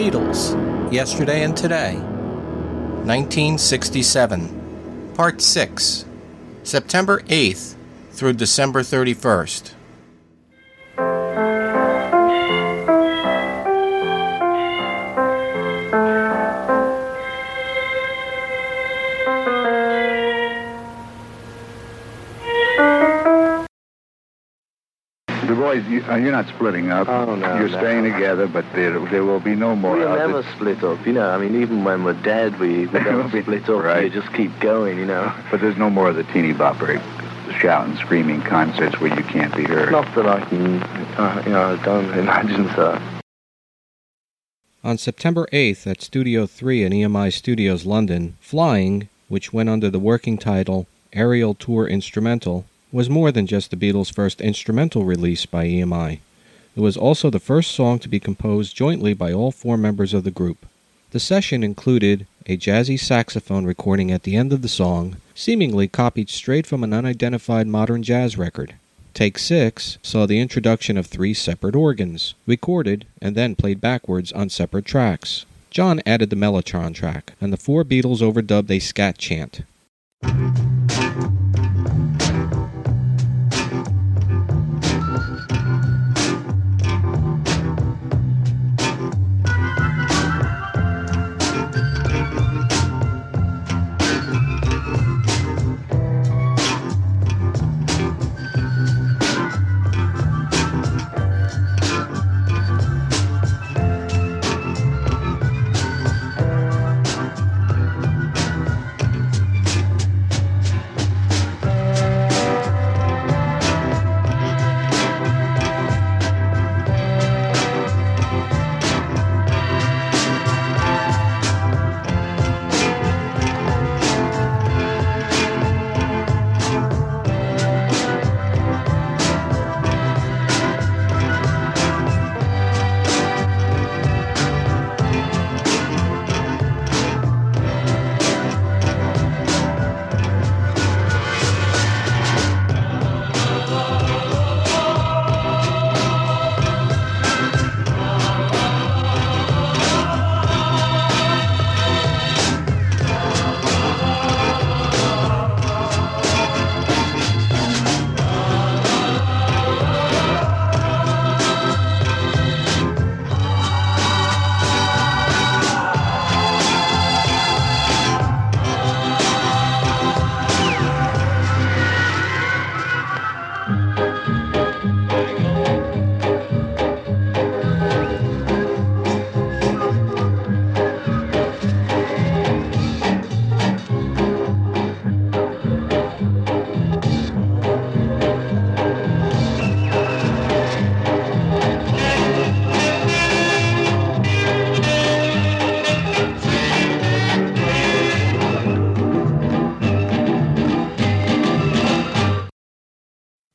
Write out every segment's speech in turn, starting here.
Beatles, Yesterday and Today, 1967, Part 6, September 8th through December 31st. Boys, you, uh, you're not splitting up. Oh, no, You're no. staying together, but there, there will be no more. We'll never it. split up, you know. I mean, even when we're dead, we, we There don't will be- split up. right. We just keep going, you know. But there's no more of the teeny bopper shouting, screaming concerts where you can't be heard. Not that I can, uh, you know, I don't imagine so. On September 8th at Studio 3 in EMI Studios London, Flying, which went under the working title Aerial Tour Instrumental, was more than just the Beatles' first instrumental release by EMI. It was also the first song to be composed jointly by all four members of the group. The session included a jazzy saxophone recording at the end of the song, seemingly copied straight from an unidentified modern jazz record. Take 6 saw the introduction of three separate organs, recorded and then played backwards on separate tracks. John added the Mellotron track, and the four Beatles overdubbed a scat chant.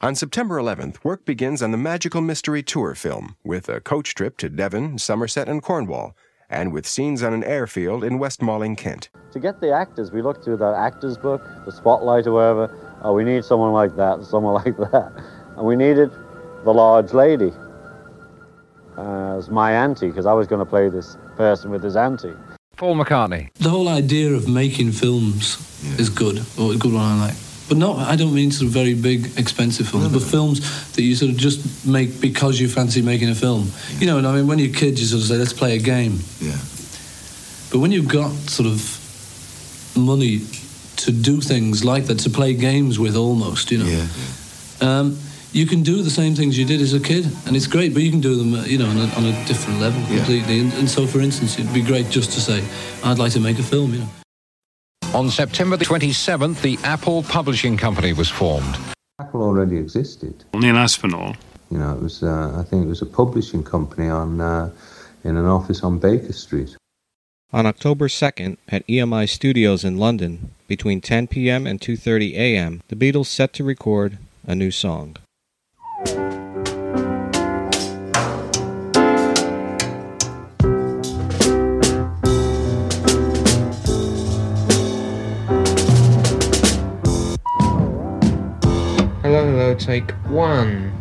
On September 11th, work begins on the Magical Mystery Tour film with a coach trip to Devon, Somerset, and Cornwall, and with scenes on an airfield in West Malling, Kent. To get the actors, we looked through the actors book, the spotlight or whatever. Oh, we need someone like that, someone like that. And we needed the large lady as my auntie, because I was going to play this person with his auntie. Paul McCartney. The whole idea of making films is good, or a good one I like. But no, I don't mean sort of very big, expensive films, but films that you sort of just make because you fancy making a film. You know, and I mean, when you're kids, you sort of say, let's play a game. Yeah. But when you've got sort of money to do things like that, to play games with almost, you know. Yeah. Um, you can do the same things you did as a kid, and it's great, but you can do them, you know, on a, on a different level Yeah. completely. And, and so, for instance, it'd be great just to say, I'd like to make a film, you know. On September the 27th, the Apple Publishing Company was formed. Apple already existed. Neil Aspinall. You know, it was. Uh, I think it was a publishing company on uh, in an office on Baker Street. On October 2nd, at EMI Studios in London, between 10 p.m. and 2:30 a.m., the Beatles set to record a new song. Take one.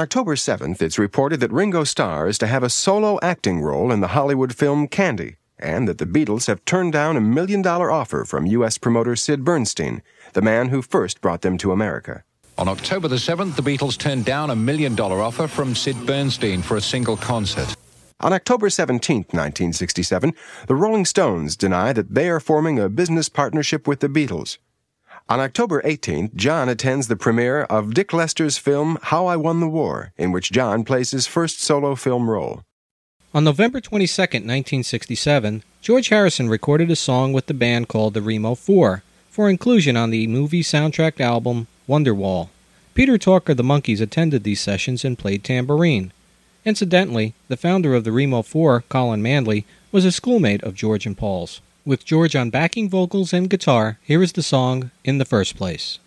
October 7th, it's reported that Ringo Starr is to have a solo acting role in the Hollywood film Candy, and that the Beatles have turned down a million dollar offer from U.S. promoter Sid Bernstein, the man who first brought them to America. On October the 7th, the Beatles turned down a million dollar offer from Sid Bernstein for a single concert. On October 17, 1967, the Rolling Stones deny that they are forming a business partnership with the Beatles. On October 18th, John attends the premiere of Dick Lester's film How I Won the War, in which John plays his first solo film role. On November 22, 1967, George Harrison recorded a song with the band called the Remo 4 for inclusion on the movie soundtrack album Wonderwall. Peter Tork of the Monkees attended these sessions and played tambourine. Incidentally, the founder of the Remo 4, Colin Manley, was a schoolmate of George and Paul's. With George on backing vocals and guitar, here is the song In the First Place.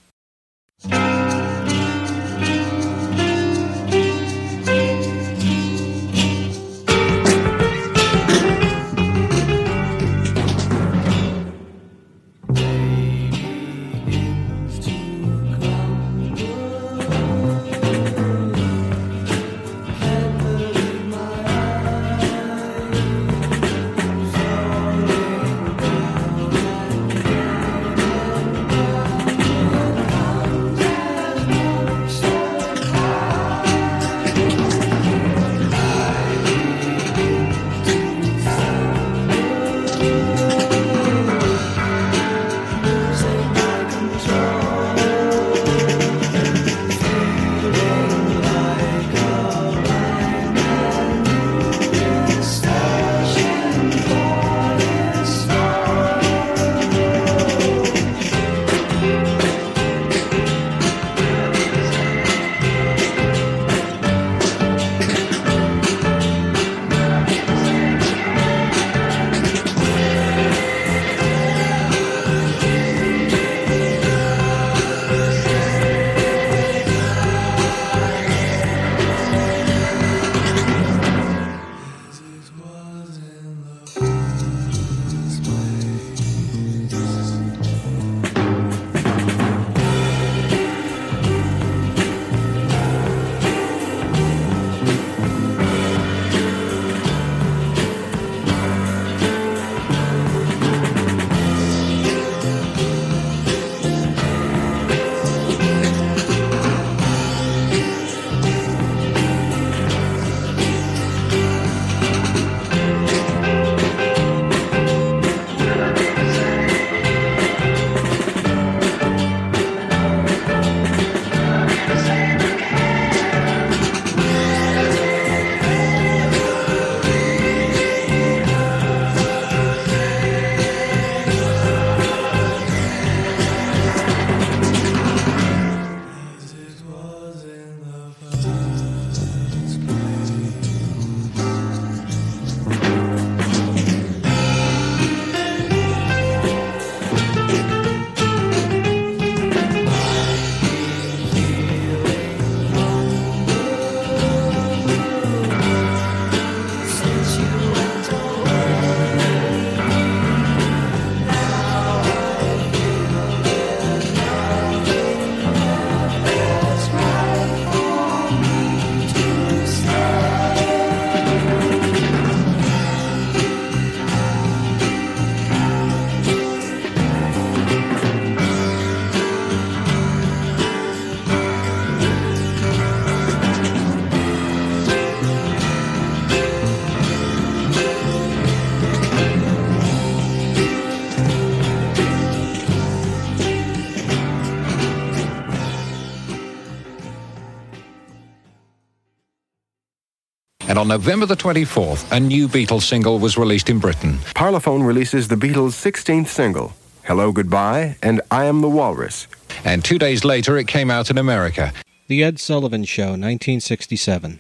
And on November the 24th, a new Beatles single was released in Britain. Parlophone releases the Beatles' 16th single, Hello Goodbye and I Am the Walrus. And two days later, it came out in America. The Ed Sullivan Show, 1967.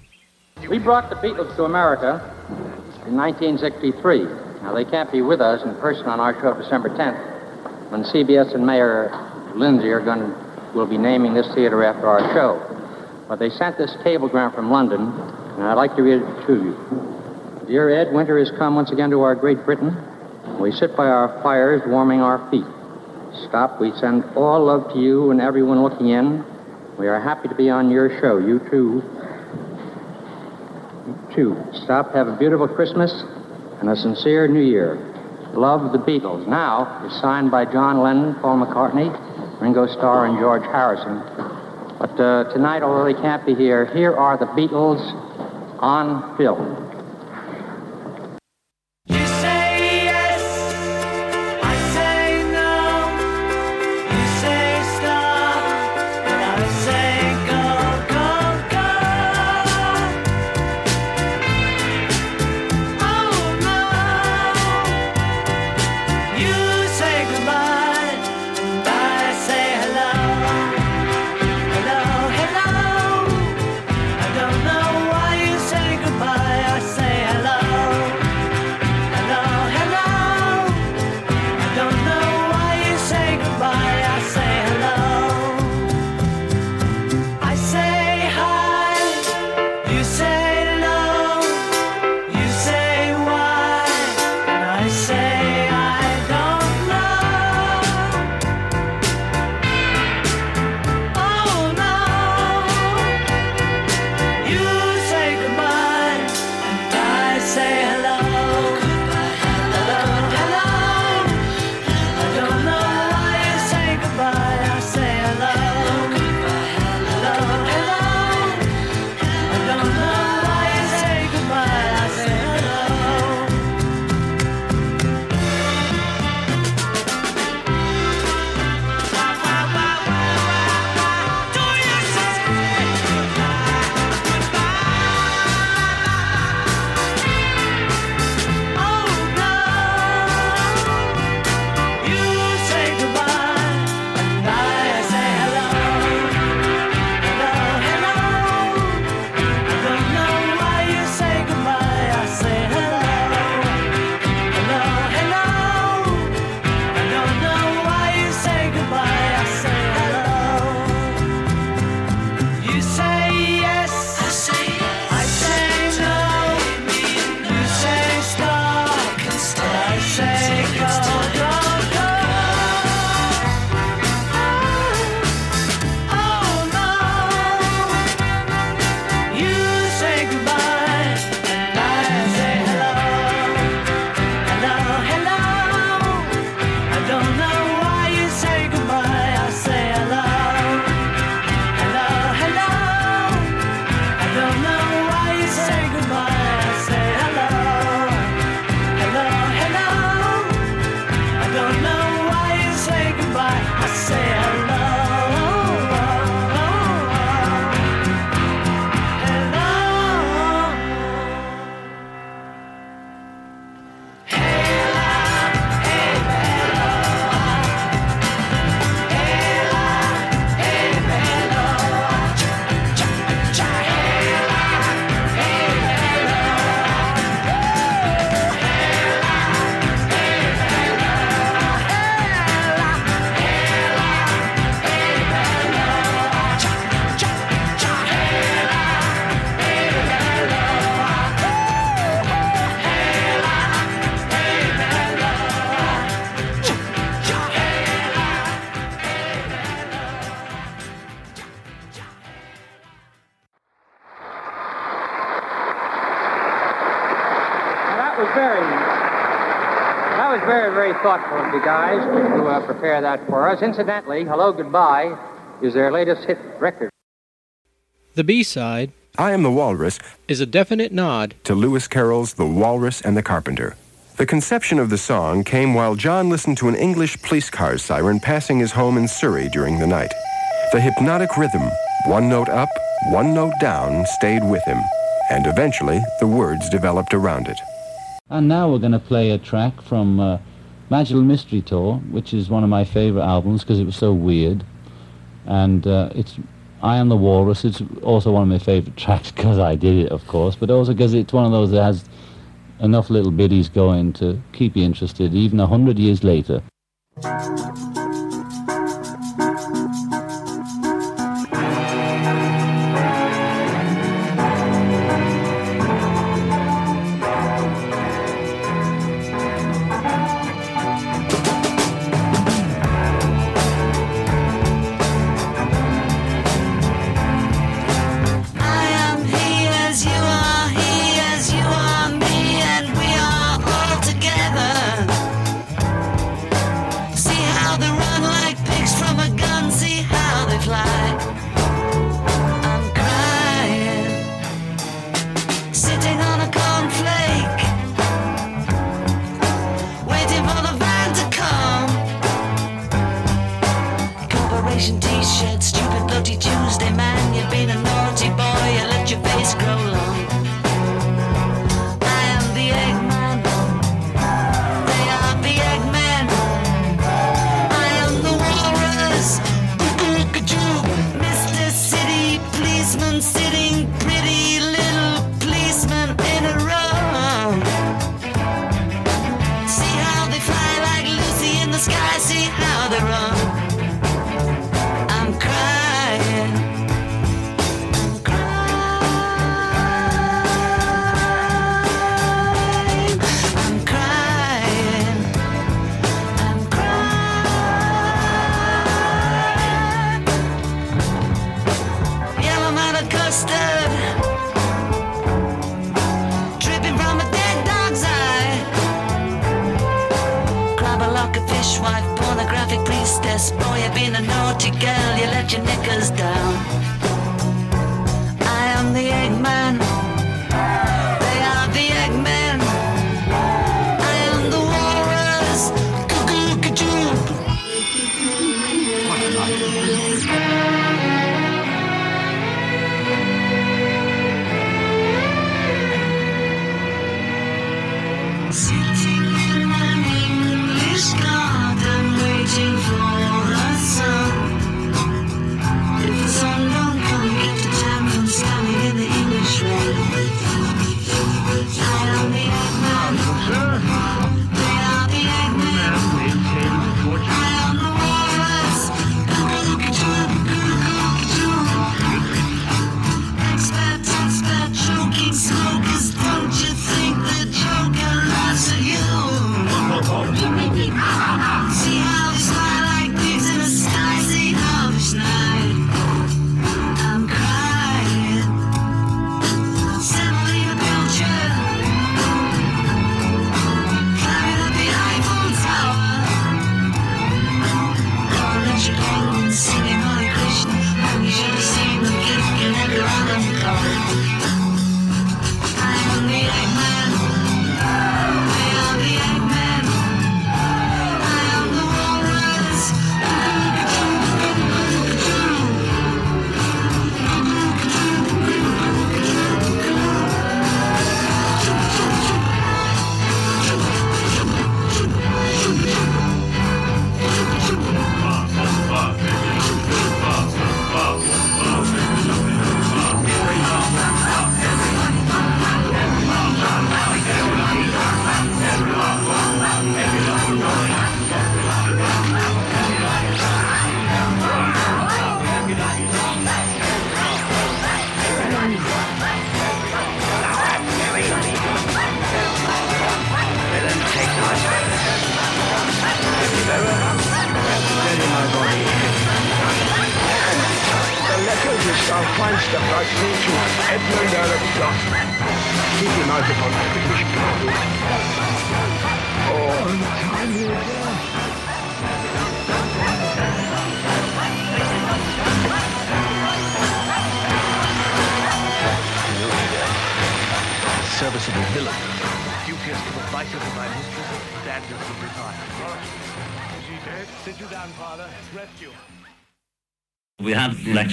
We brought the Beatles to America in 1963. Now, they can't be with us in person on our show December 10th, when CBS and Mayor Lindsay are going will be naming this theater after our show. But they sent this cablegram from London, and I'd like to read it to you. Dear Ed, winter has come once again to our Great Britain. We sit by our fires warming our feet. Stop, we send all love to you and everyone looking in. We are happy to be on your show. You too. You too. Stop, have a beautiful Christmas and a sincere New Year. Love the Beatles. Now is signed by John Lennon, Paul McCartney, Ringo Starr, and George Harrison. But uh, tonight, although they can't be here, here are the Beatles on film. Thoughtful you guys to uh, prepare that for us. Incidentally, Hello Goodbye is their latest hit record. The B side, I Am the Walrus, is a definite nod to Lewis Carroll's The Walrus and the Carpenter. The conception of the song came while John listened to an English police car siren passing his home in Surrey during the night. The hypnotic rhythm, one note up, one note down, stayed with him, and eventually the words developed around it. And now we're going to play a track from uh, Magical Mystery Tour, which is one of my favourite albums because it was so weird. And uh, it's I Am the Walrus. It's also one of my favourite tracks because I did it, of course, but also because it's one of those that has enough little biddies going to keep you interested even a hundred years later.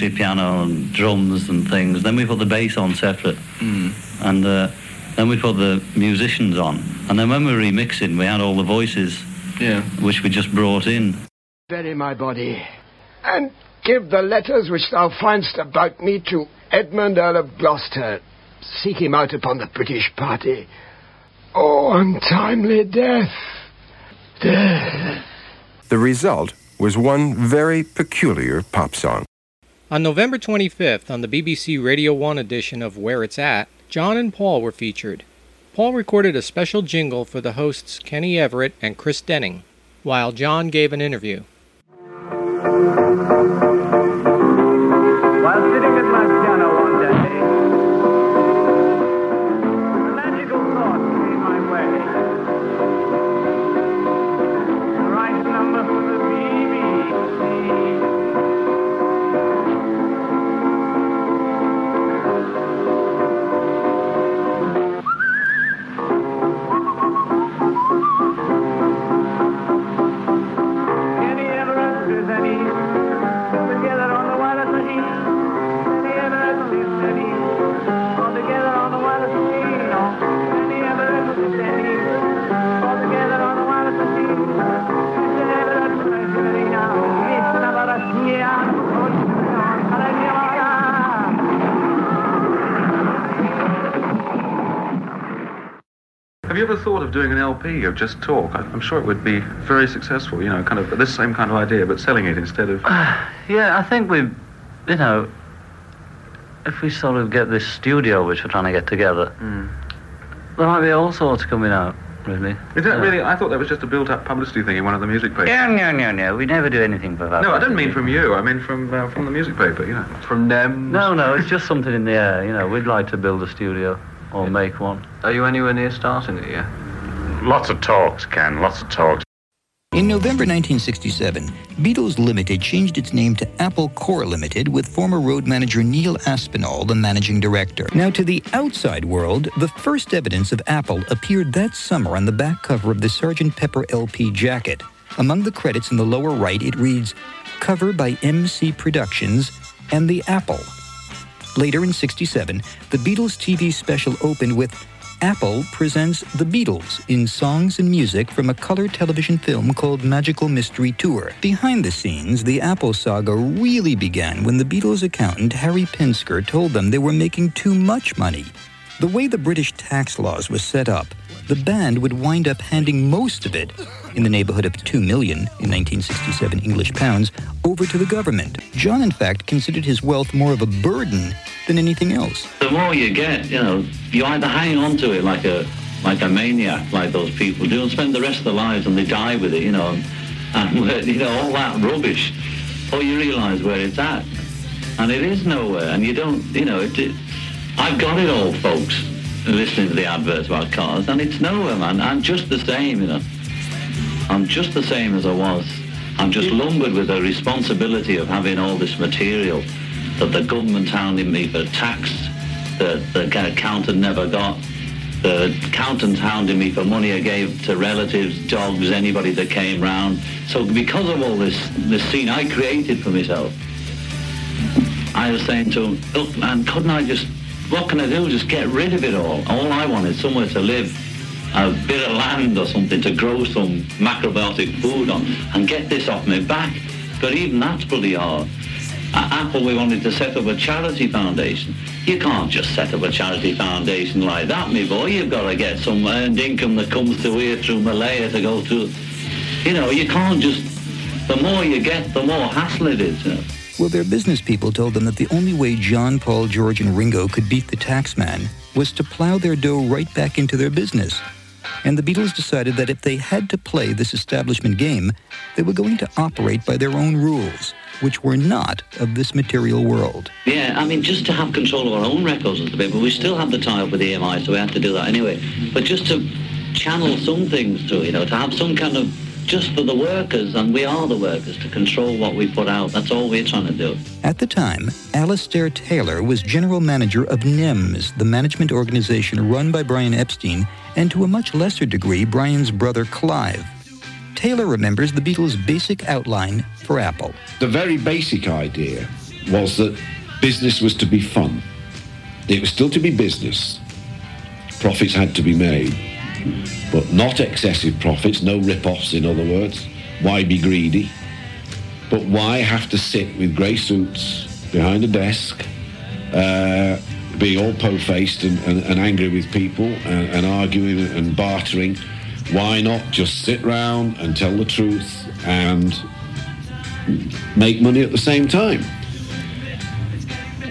Had piano and drums and things. Then we put the bass on separate, and uh, then we put the musicians on. And then when we were remixing, we had all the voices, Yeah. which we just brought in. Bury my body. And give the letters which thou findst about me to Edmund Earl of Gloucester. Seek him out upon the British party. Oh, untimely death. Death. The result was one very peculiar pop song. On November 25th, on the BBC Radio 1 edition of Where It's At, John and Paul were featured. Paul recorded a special jingle for the hosts Kenny Everett and Chris Denning, while John gave an interview. LP of just talk? I- I'm sure it would be very successful, you know, kind of this same kind of idea, but selling it instead of. Yeah, I think we, you know, if we sort of get this studio which we're trying to get together, there might be all sorts coming out, really. Is that Yeah. really? I thought that was just a built up publicity thing in one of the music papers. No, no, no, no. We never do anything for that. No, I don't mean from you. I mean from uh, from the music paper, you know. From them? No, no, it's just something in the air. You know, we'd like to build a studio or make one. Are you anywhere near starting it yet? Lots of talks, Ken, lots of talks. In November 1967, Beatles Limited changed its name to Apple Corps Limited with former road manager Neil Aspinall the managing director. Now, to the outside world, the first evidence of Apple appeared that summer on the back cover of the Sgt. Pepper LP jacket. Among the credits in the lower right, it reads, Cover by MC Productions and The Apple. Later in 67, the Beatles TV special opened with Apple presents The Beatles in songs and music from a color television film called Magical Mystery Tour. Behind the scenes, the Apple saga really began when the Beatles accountant Harry Pinsker told them they were making too much money. The way the British tax laws were set up, the band would wind up handing most of it, in the neighborhood of 2 million in 1967 English pounds, over to the government. John, in fact, considered his wealth more of a burden than anything else. The more you get, you know, you either hang on to it like a like a maniac, like those people do, and spend the rest of their lives and they die with it, you know, and, you know all that rubbish, or you realise where it's at, and it is nowhere, and you don't, you know, it, it, I've got it all, folks, listening to the adverts about cars, and it's nowhere, man. I'm just the same, you know. I'm just the same as I was. I'm just lumbered with the responsibility of having all this material that the government hounded me for tax that the accountant never got. The accountant hounding me for money I gave to relatives, dogs, anybody that came round. So because of all this, this scene I created for myself, I was saying to him, look man, couldn't I just, what can I do? Just get rid of it all. All I want is somewhere to live, a bit of land or something to grow some macrobiotic food on and get this off my back. But even that's bloody hard. At Apple, we wanted to set up a charity foundation. You can't just set up a charity foundation like that, me boy. You've got to get some earned income that comes through here through Malaya to go to. You know, you can't just. The more you get, the more hassle it is. You know. Well, their business people told them that the only way John, Paul, George, and Ringo could beat the taxman was to plow their dough right back into their business. And the Beatles decided that if they had to play this establishment game, they were going to operate by their own rules, which were not of this material world. Yeah, I mean, just to have control of our own records and stuff, but we still have the tie-up with EMI, so we had to do that anyway. But just to channel some things through, you know, to have some kind of just for the workers, and we are the workers, to control what we put out. That's all we're trying to do. At the time, Alistair Taylor was general manager of NEMS, the management organization run by Brian Epstein, and to a much lesser degree, Brian's brother Clive. Taylor remembers the Beatles' basic outline for Apple. The very basic idea was that business was to be fun. It was still to be business. Profits had to be made, but not excessive profits, no rip-offs, in other words. Why be greedy? But why have to sit with grey suits behind a desk, uh, be all po-faced and, and, and angry with people and, and arguing and bartering? Why not just sit round and tell the truth and make money at the same time?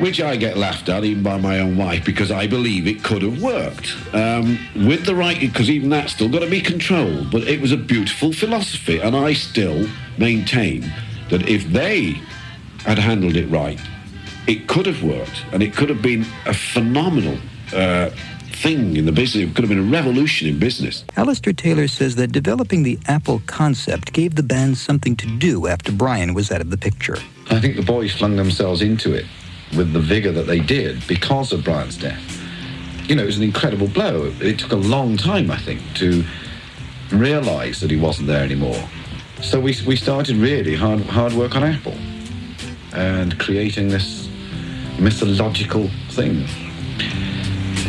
Which I get laughed at even by my own wife because I believe it could have worked um, with the right because even that's still got to be controlled. But it was a beautiful philosophy, and I still maintain that if they had handled it right, it could have worked, and it could have been a phenomenal uh, thing in the business. It could have been a revolution in business. Alistair Taylor says that developing the Apple concept gave the band something to do after Brian was out of the picture. I think the boys flung themselves into it with the vigour that they did because of Brian's death. You know, it was an incredible blow. It took a long time, I think, to realise that he wasn't there anymore. So we, we started really hard, hard work on Apple and creating this mythological thing.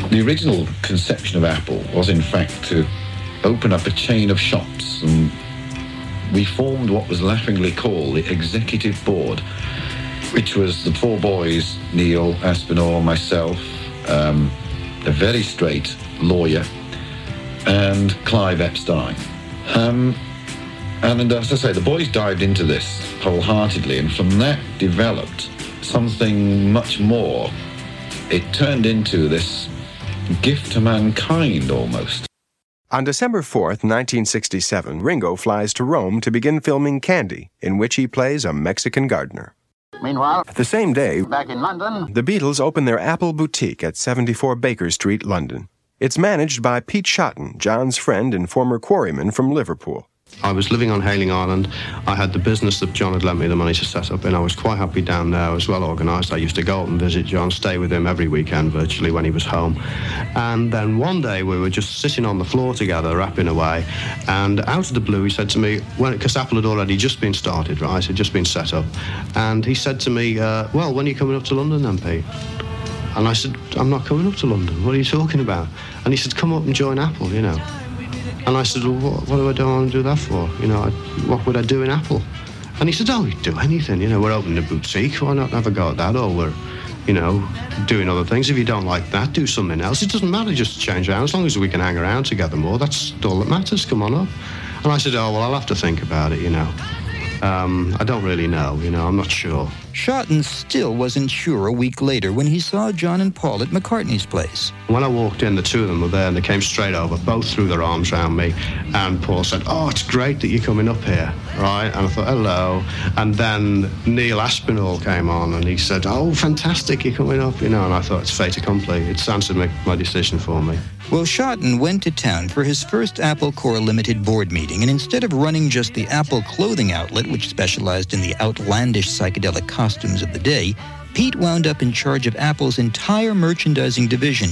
The original conception of Apple was, in fact, to open up a chain of shops, and we formed what was laughingly called the executive board which was the four boys, Neil, Aspinall, myself, um, a very straight lawyer, and Clive Epstein. Um, and as I say, the boys dived into this wholeheartedly, and from that developed something much more. It turned into this gift to mankind almost. On December 4th, 1967, Ringo flies to Rome to begin filming Candy, in which he plays a Mexican gardener. Meanwhile, The same day, back in London, the Beatles open their Apple boutique at 74 Baker Street, London. It's managed by Pete Shotton, John's friend and former quarryman from Liverpool. I was living on Hayling Island. I had the business that John had lent me the money to set up, and I was quite happy down there. I was well organised. I used to go up and visit John, stay with him every weekend virtually when he was home. And then one day we were just sitting on the floor together, rapping away, and out of the blue he said to me, because Apple had already just been started, right? It had just been set up. And he said to me, uh, Well, when are you coming up to London then, Pete? And I said, I'm not coming up to London. What are you talking about? And he said, Come up and join Apple, you know. And I said, well, what, what do I want to do that for? You know, what would I do in Apple? And he said, oh, you'd do anything. You know, we're opening a boutique. Why not have a go at that? Or we're, you know, doing other things. If you don't like that, do something else. It doesn't matter, just change around. As long as we can hang around together more, that's all that matters. Come on up. And I said, oh, well, I'll have to think about it, you know. Um, I don't really know, you know, I'm not sure. Shotton still wasn't sure a week later when he saw John and Paul at McCartney's place. When I walked in, the two of them were there and they came straight over, both threw their arms around me. And Paul said, Oh, it's great that you're coming up here, right? And I thought, Hello. And then Neil Aspinall came on and he said, Oh, fantastic, you're coming up, you know. And I thought, It's fait accompli. It's answered my, my decision for me. Well, Shotton went to town for his first Apple Corps Limited board meeting, and instead of running just the Apple clothing outlet, which specialized in the outlandish psychedelic costumes of the day, Pete wound up in charge of Apple's entire merchandising division.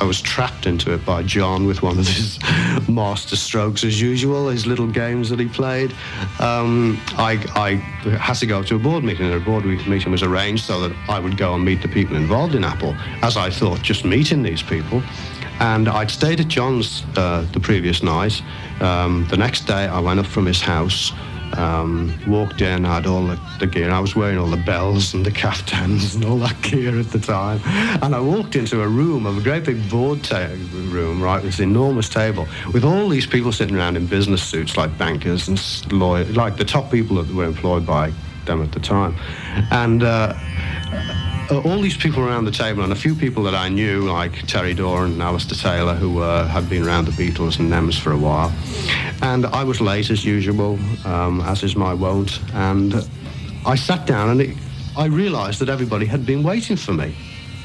I was trapped into it by John with one of his master strokes, as usual, his little games that he played. Um, I, I had to go to a board meeting, and a board meeting was arranged so that I would go and meet the people involved in Apple, as I thought just meeting these people. And I'd stayed at John's uh, the previous night. Um, the next day, I went up from his house. Um, walked in, had all the, the gear. I was wearing all the bells and the caftans and all that gear at the time. And I walked into a room, of a great big board ta- room, right, this enormous table, with all these people sitting around in business suits, like bankers and lawyers, like the top people that were employed by them at the time. And uh, all these people around the table, and a few people that I knew, like Terry Doran and Alistair Taylor, who uh, had been around the Beatles and NEMS for a while. And I was late as usual, um, as is my wont. And I sat down and it, I realised that everybody had been waiting for me.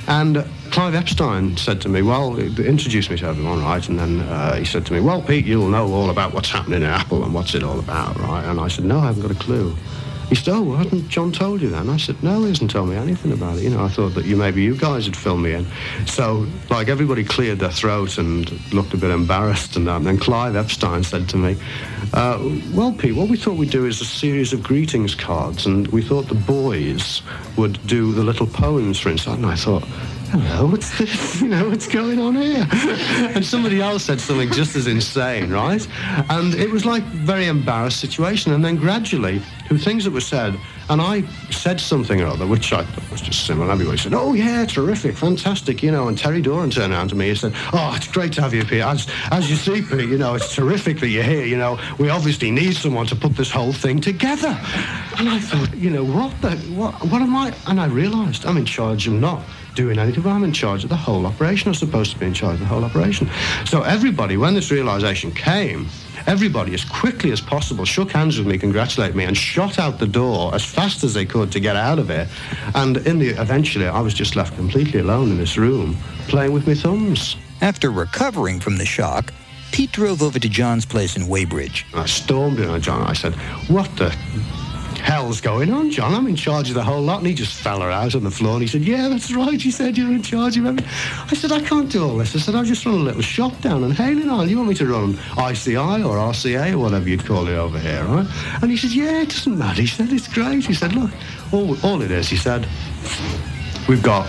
And Clive Epstein said to me, well, introduced me to everyone, right? And then uh, he said to me, well, Pete, you'll know all about what's happening at Apple and what's it all about, right? And I said, no, I haven't got a clue. He said, oh, well, hasn't John told you then? I said, no, he hasn't told me anything about it. You know, I thought that you maybe you guys had filled me in. So, like, everybody cleared their throat and looked a bit embarrassed and that. And then Clive Epstein said to me, uh, well, Pete, what we thought we'd do is a series of greetings cards, and we thought the boys would do the little poems for inside. And I thought, hello, what's this? You know, what's going on here? and somebody else said something just as insane, right? And it was like very embarrassed situation. And then gradually, through things that were said, and I said something or other, which I thought was just similar. Everybody said, oh, yeah, terrific, fantastic, you know. And Terry Doran turned around to me and said, oh, it's great to have you, Pete. As, as you see, Pete, you know, it's terrific that you're here. You know, we obviously need someone to put this whole thing together. And I thought, you know, what the, what, what am I? And I realised I'm in charge of not doing anything, but I'm in charge of the whole operation. I'm supposed to be in charge of the whole operation. So everybody, when this realisation came, everybody, as quickly as possible, shook hands with me, congratulated me, and shot out the door as fast as they could to get out of it. And in the eventually, I was just left completely alone in this room, playing with my thumbs. After recovering from the shock, Pete drove over to John's place in Weybridge. I stormed in on John. I said, "What the hell's going on, John? I'm in charge of the whole lot." And he just fell her out on the floor. And he said, "Yeah, that's right." He said, "You're in charge of everything." I said, "I can't do all this." I said, "I just run a little shop down in Hayling Isle. You want me to run ICI or RCA or whatever you'd call it over here, right?" And he said, "Yeah, it doesn't matter." He said, "It's great." He said, "Look, all, all it is," he said, "we've got."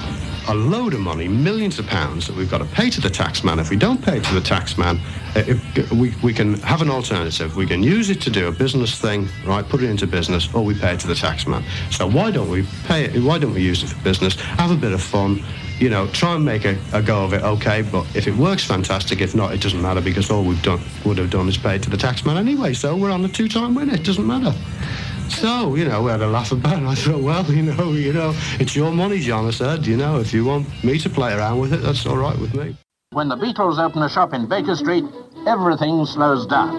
A load of money, millions of pounds that we've got to pay to the taxman. If we don't pay to the taxman, uh, if, we, we can have an alternative. We can use it to do a business thing, right? Put it into business, or we pay it to the taxman. So why don't we pay it? Why don't we use it for business? Have a bit of fun, you know, try and make a, a go of it, okay, but if it works, fantastic. If not, it doesn't matter because all we've done would have done is paid to the taxman anyway. So we're on a two-time winner. It doesn't matter. So, you know, we had a laugh about it. I thought, well, you know, you know, it's your money, John. I said, you know, if you want me to play around with it, that's all right with me. When the Beatles open a shop in Baker Street, everything slows down.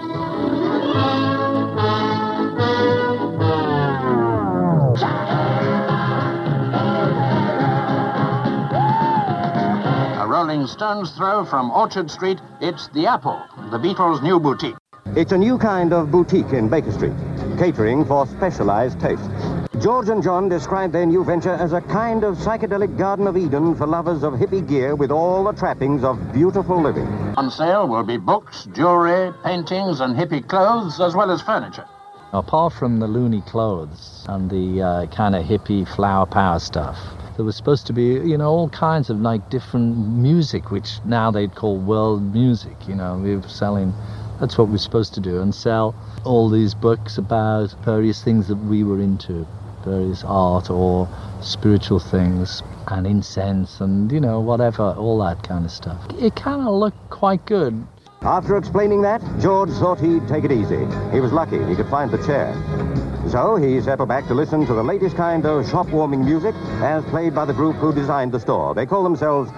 A Rolling Stones throw from Orchard Street, it's The Apple, the Beatles' new boutique. It's a new kind of boutique in Baker Street, catering for specialized tastes. George and John describe their new venture as a kind of psychedelic Garden of Eden for lovers of hippie gear with all the trappings of beautiful living. On sale will be books, jewelry, paintings, and hippie clothes, as well as furniture. Apart from the loony clothes and the uh, kind of hippie flower power stuff, there was supposed to be, you know, all kinds of like different music, which now they'd call world music. You know, we were selling. That's what we're supposed to do, and sell all these books about various things that we were into, various art or spiritual things, and incense, and you know, whatever, all that kind of stuff. It kind of looked quite good. After explaining that, George thought he'd take it easy. He was lucky he could find the chair. So he settled back to listen to the latest kind of shop warming music as played by the group who designed the store. They call themselves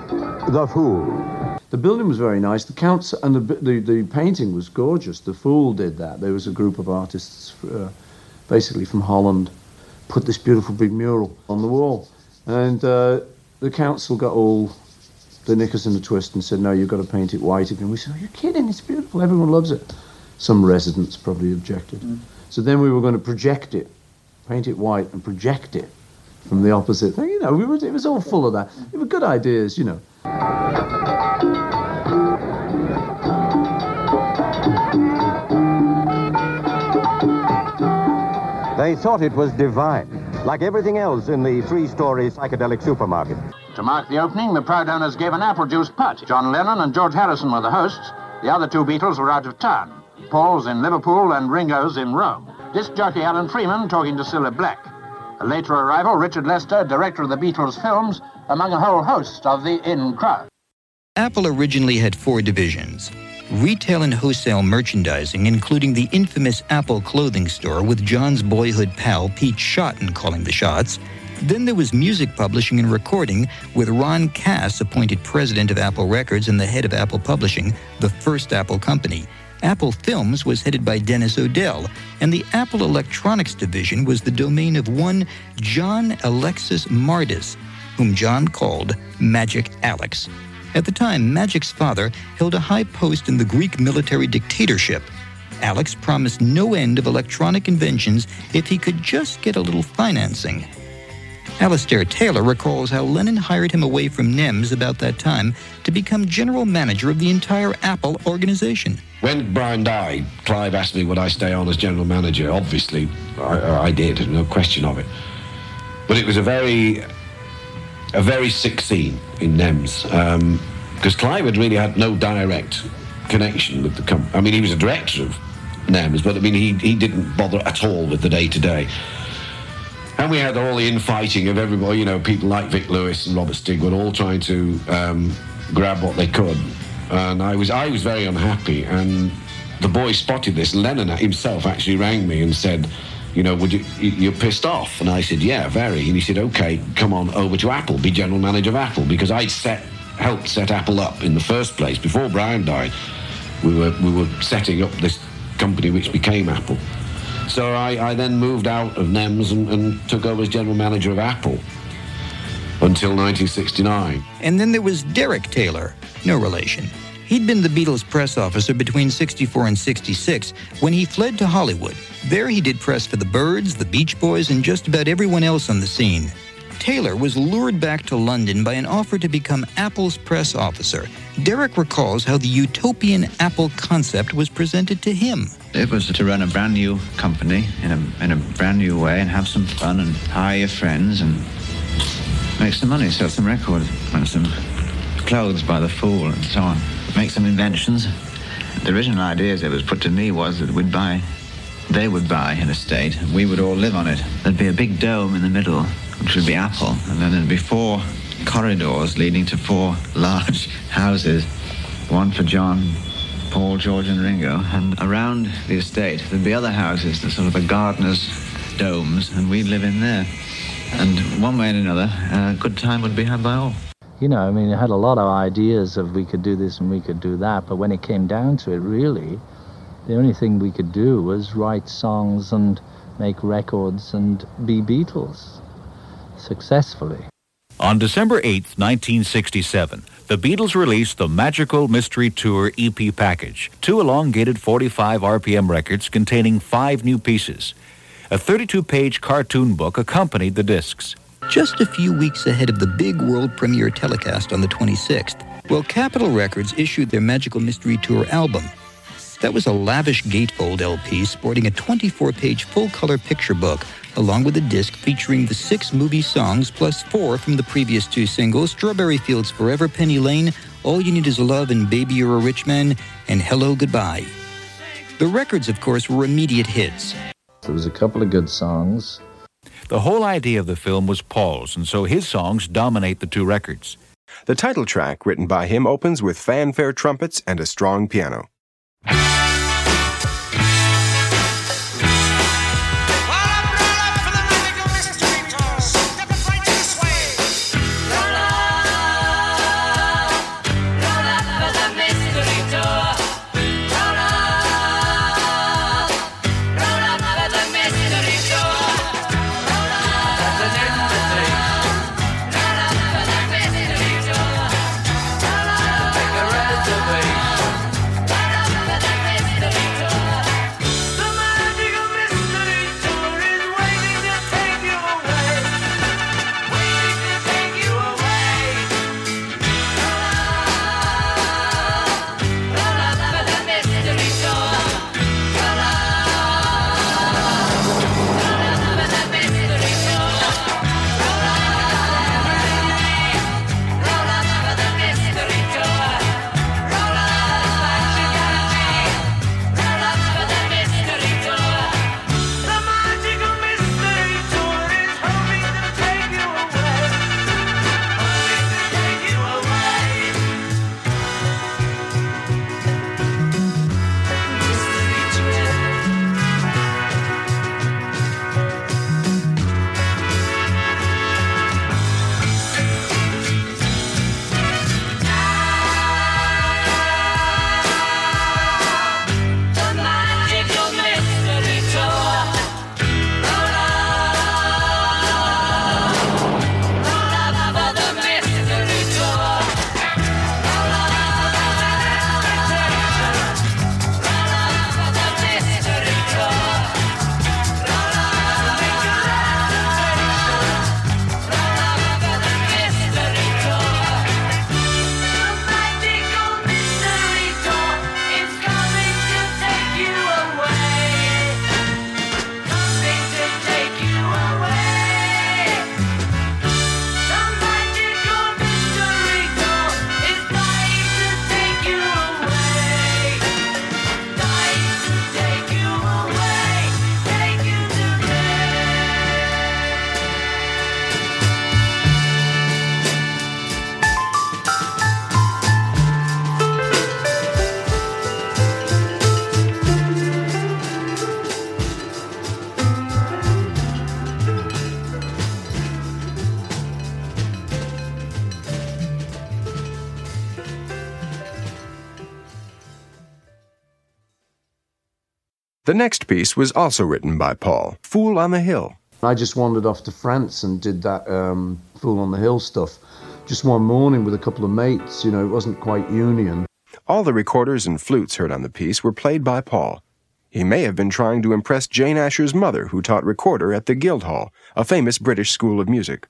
The Fool. The building was very nice. The counts and the, the the painting was gorgeous. The Fool did that. There was a group of artists, uh, basically from Holland, put this beautiful big mural on the wall, and uh, the council got all the knickers in a twist and said, "No, you've got to paint it white again." We said, "Are you kidding? It's beautiful. Everyone loves it." Some residents probably objected. So then we were going to project it, paint it white, and project it from the opposite thing. You know, we were, it was all full of that. It were good ideas, you know. They thought it was divine, like everything else in the three-story psychedelic supermarket. To mark the opening, the proud owners gave an apple juice putt. John Lennon and George Harrison were the hosts. The other two Beatles were out of town. Paul's in Liverpool and Ringo's in Rome. Disc jockey Alan Freeman talking to Cilla Black. A later arrival, Richard Lester, director of the Beatles films, among a whole host of the in crowd. Apple originally had four divisions retail and wholesale merchandising, including the infamous Apple clothing store with John's boyhood pal Pete Shotton calling the shots. Then there was music publishing and recording, with Ron Kass appointed president of Apple Records and the head of Apple Publishing, the first Apple company. Apple Films was headed by Denis O'Dell, and the Apple Electronics division was the domain of one John Alexis Mardas. Whom John called Magic Alex. At the time, Magic's father held a high post in the Greek military dictatorship. Alex promised no end of electronic inventions if he could just get a little financing. Alistair Taylor recalls how Lennon hired him away from NEMS about that time to become general manager of the entire Apple organization. When Brian died, Clive asked me would I stay on as general manager. Obviously, I, I did, no question of it. But it was a very, a very sick scene in NEMS because Clive had really had no direct connection with the company. I mean, he was a director of NEMS, but I mean, he, he didn't bother at all with the day to day. And we had all the infighting of everybody, you know, people like Vic Lewis and Robert Stigwood all trying to um, grab what they could. And I was, I was very unhappy. And the boy spotted this. Lennon himself actually rang me and said, you know, would you, you're pissed off? And I said, yeah, very. And he said, okay, come on over to Apple, be general manager of Apple. Because I'd set, helped set Apple up in the first place. Before Brian died, we were, we were setting up this company which became Apple. So I, I then moved out of NEMS and, and took over as general manager of Apple until 1969. And then there was Derek Taylor, no relation. He'd been the Beatles press officer between 64 and 66 when he fled to Hollywood. There he did press for the Byrds, the Beach Boys, and just about everyone else on the scene. Taylor was lured back to London by an offer to become Apple's press officer. Derek recalls how the utopian Apple concept was presented to him. It was to run a brand new company in a, in a brand new way and have some fun and hire your friends and make some money, sell some records, and some clothes by the fool and so on. Make some inventions. The original idea it was put to me was that we'd buy, they would buy an estate and we would all live on it. There'd be a big dome in the middle, which would be Apple, and then there'd be four corridors leading to four large houses, one for John, Paul, George, and Ringo. And around the estate, there'd be other houses, the sort of a gardener's domes, and we'd live in there. And one way and another, a good time would be had by all. You know, I mean, I had a lot of ideas of we could do this and we could do that, but when it came down to it, really, the only thing we could do was write songs and make records and be Beatles successfully. On December 8, 1967, the Beatles released the Magical Mystery Tour EP package, two elongated 45 RPM records containing five new pieces. A 32 page cartoon book accompanied the discs. Just a few weeks ahead of the big world premiere telecast on the 26th, well, Capitol Records issued their Magical Mystery Tour album. That was a lavish gatefold LP sporting a 24 page full color picture book, along with a disc featuring the six movie songs plus four from the previous two singles Strawberry Fields Forever, Penny Lane, All You Need Is Love, and Baby You're a Rich Man, and Hello Goodbye. The records, of course, were immediate hits. There was a couple of good songs. The whole idea of the film was Paul's, and so his songs dominate the two records. The title track, written by him, opens with fanfare trumpets and a strong piano. Piece was also written by Paul, Fool on the Hill. I just wandered off to France and did that um, Fool on the Hill stuff. Just one morning with a couple of mates, you know, it wasn't quite union. All the recorders and flutes heard on the piece were played by Paul. He may have been trying to impress Jane Asher's mother, who taught recorder at the Guildhall, a famous British school of music.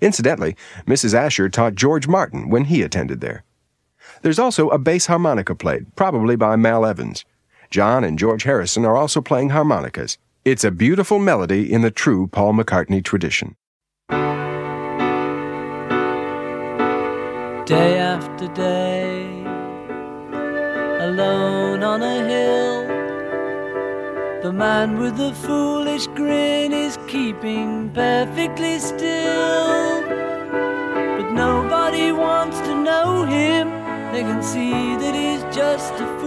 Incidentally, Mrs. Asher taught George Martin when he attended there. There's also a bass harmonica played, probably by Mal Evans. John and George Harrison are also playing harmonicas. It's a beautiful melody in the true Paul McCartney tradition. day after day, alone on a hill. The man with the foolish grin is keeping perfectly still. But nobody wants to know him, they can see that he's just a.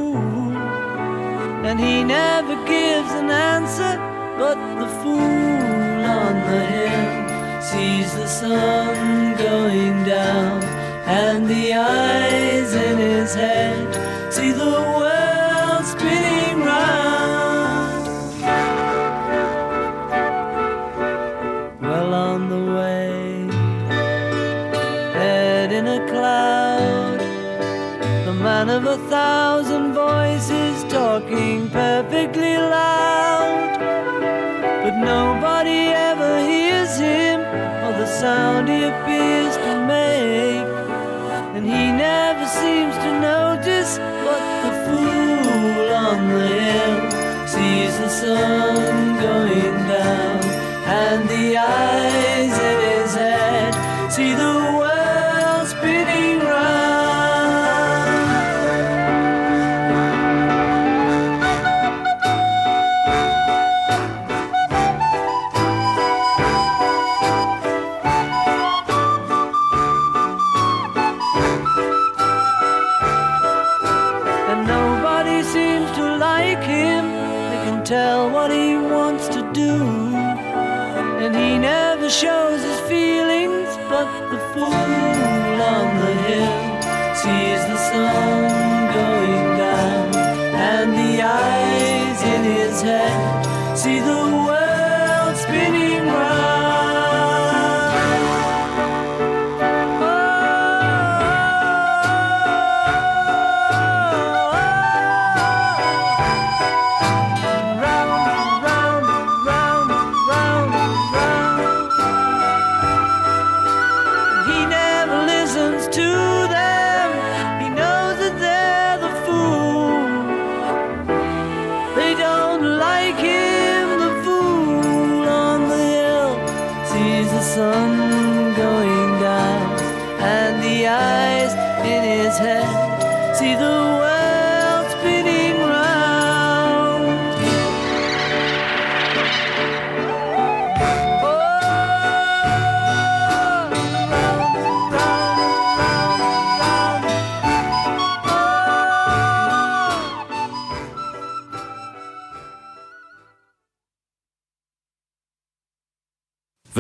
And he never gives an answer, but the fool on the hill sees the sun going down and the eyes in his head see the world spinning round. Well on the way, head in a cloud, the man of a thousand talking perfectly loud, but nobody ever hears him or the sound he appears to make. And he never seems to notice what the fool on the hill sees the sun going down, and the eyes in his head see the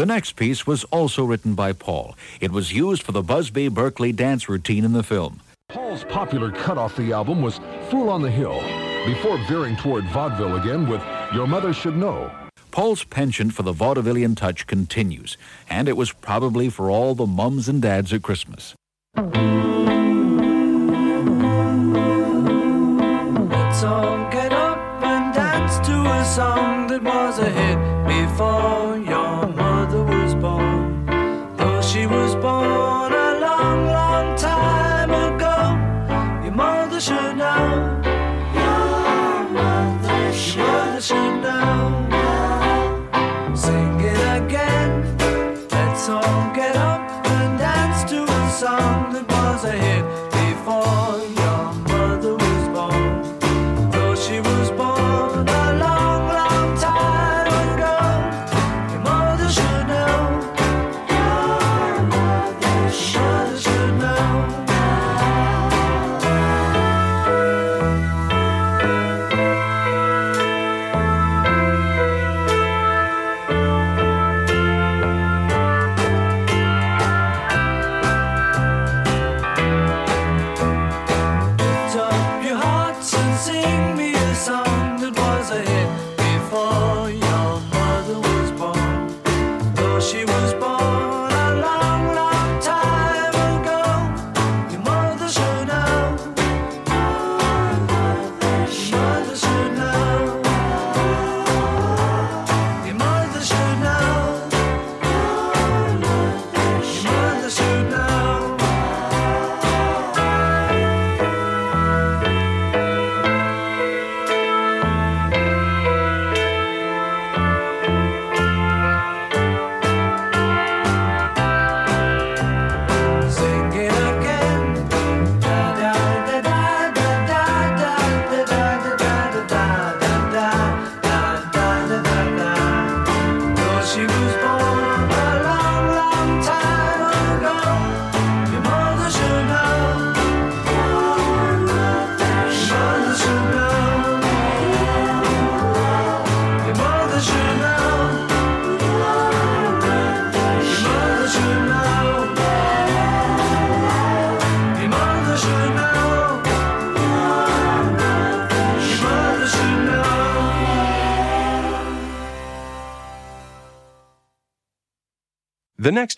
next piece was also written by Paul. It was used for the Busby Berkeley dance routine in the film. Paul's popular cut off the album was Fool on the Hill, before veering toward vaudeville again with Your Mother Should Know. Paul's penchant for the vaudevillian touch continues, and it was probably for all the mums and dads at Christmas. Let's all get up and dance to a song song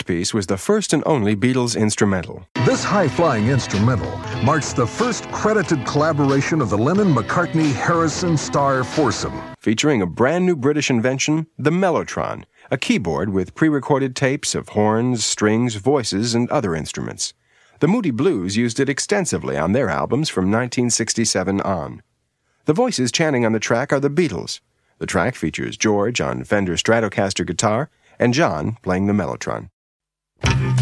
piece was the first and only Beatles instrumental. This high flying instrumental marks the first credited collaboration of the Lennon McCartney Harrison Starr foursome. featuring a brand new British invention, the Mellotron, a keyboard with pre recorded tapes of horns, strings, voices, and other instruments. The Moody Blues used it extensively on their albums from 1967 on. The voices chanting on the track are the Beatles. The track features George on Fender Stratocaster guitar and John playing the Mellotron. Mm-hmm.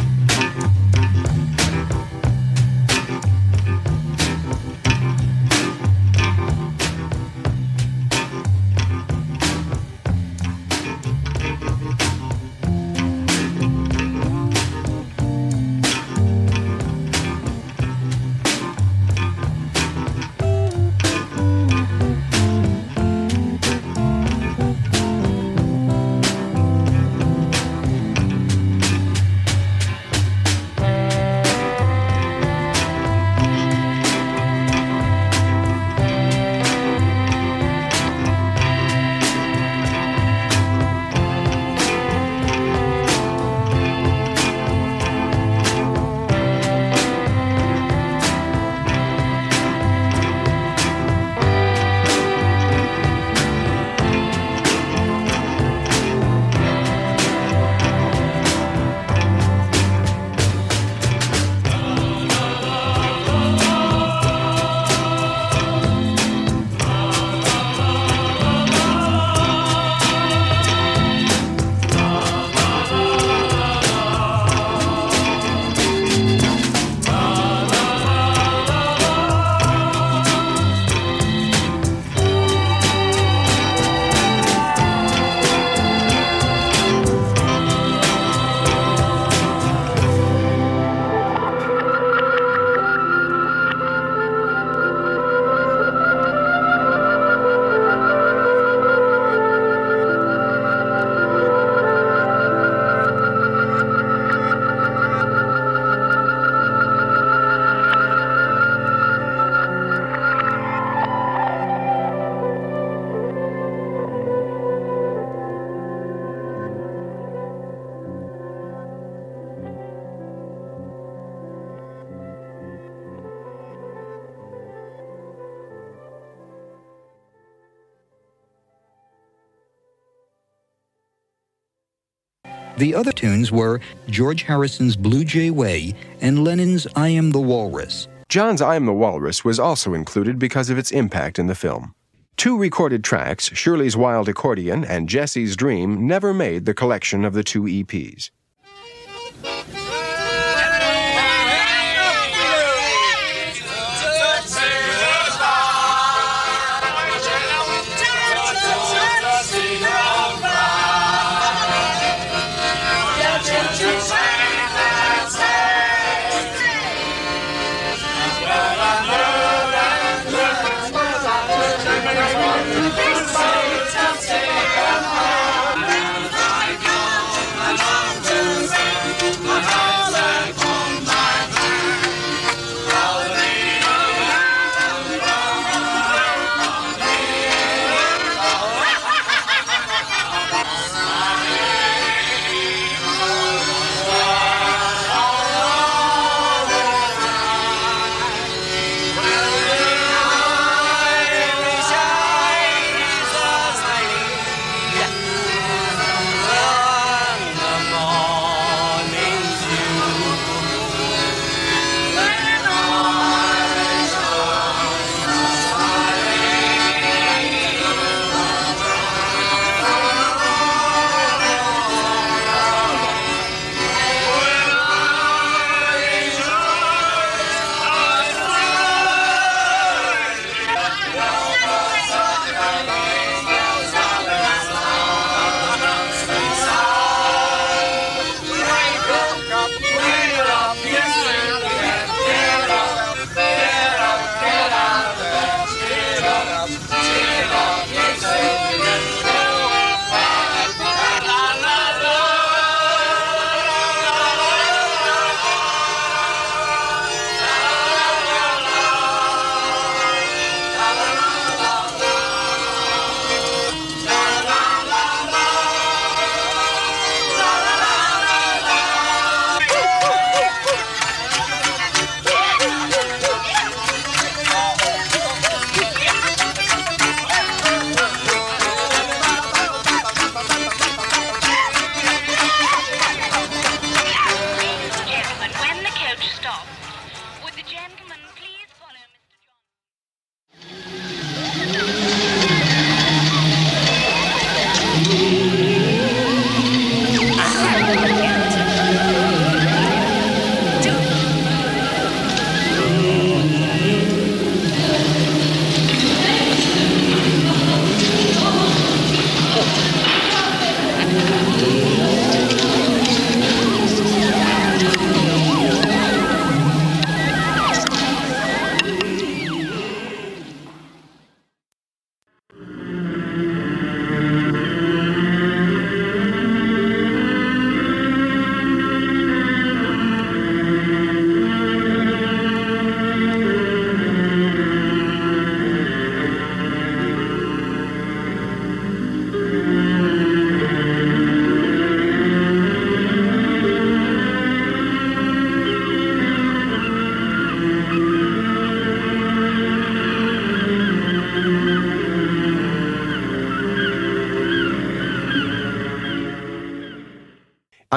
The other tunes were George Harrison's Blue Jay Way and Lennon's I Am the Walrus. John's I Am the Walrus was also included because of its impact in the film. Two recorded tracks, Shirley's Wild Accordion and Jesse's Dream, never made the collection of the two EPs.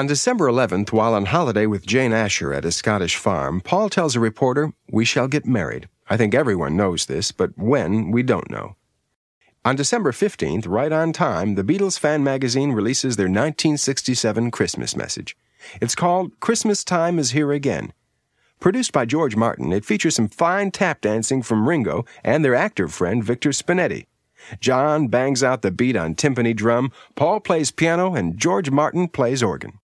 On December 11th, while on holiday with Jane Asher at a Scottish farm, Paul tells a reporter, We shall get married. I think everyone knows this, but when, we don't know. On December 15th, right on time, the Beatles fan magazine releases their 1967 Christmas message. It's called Christmas Time is Here Again. Produced by George Martin, it features some fine tap dancing from Ringo and their actor friend Victor Spinetti. John bangs out the beat on timpani drum, Paul plays piano, and George Martin plays organ.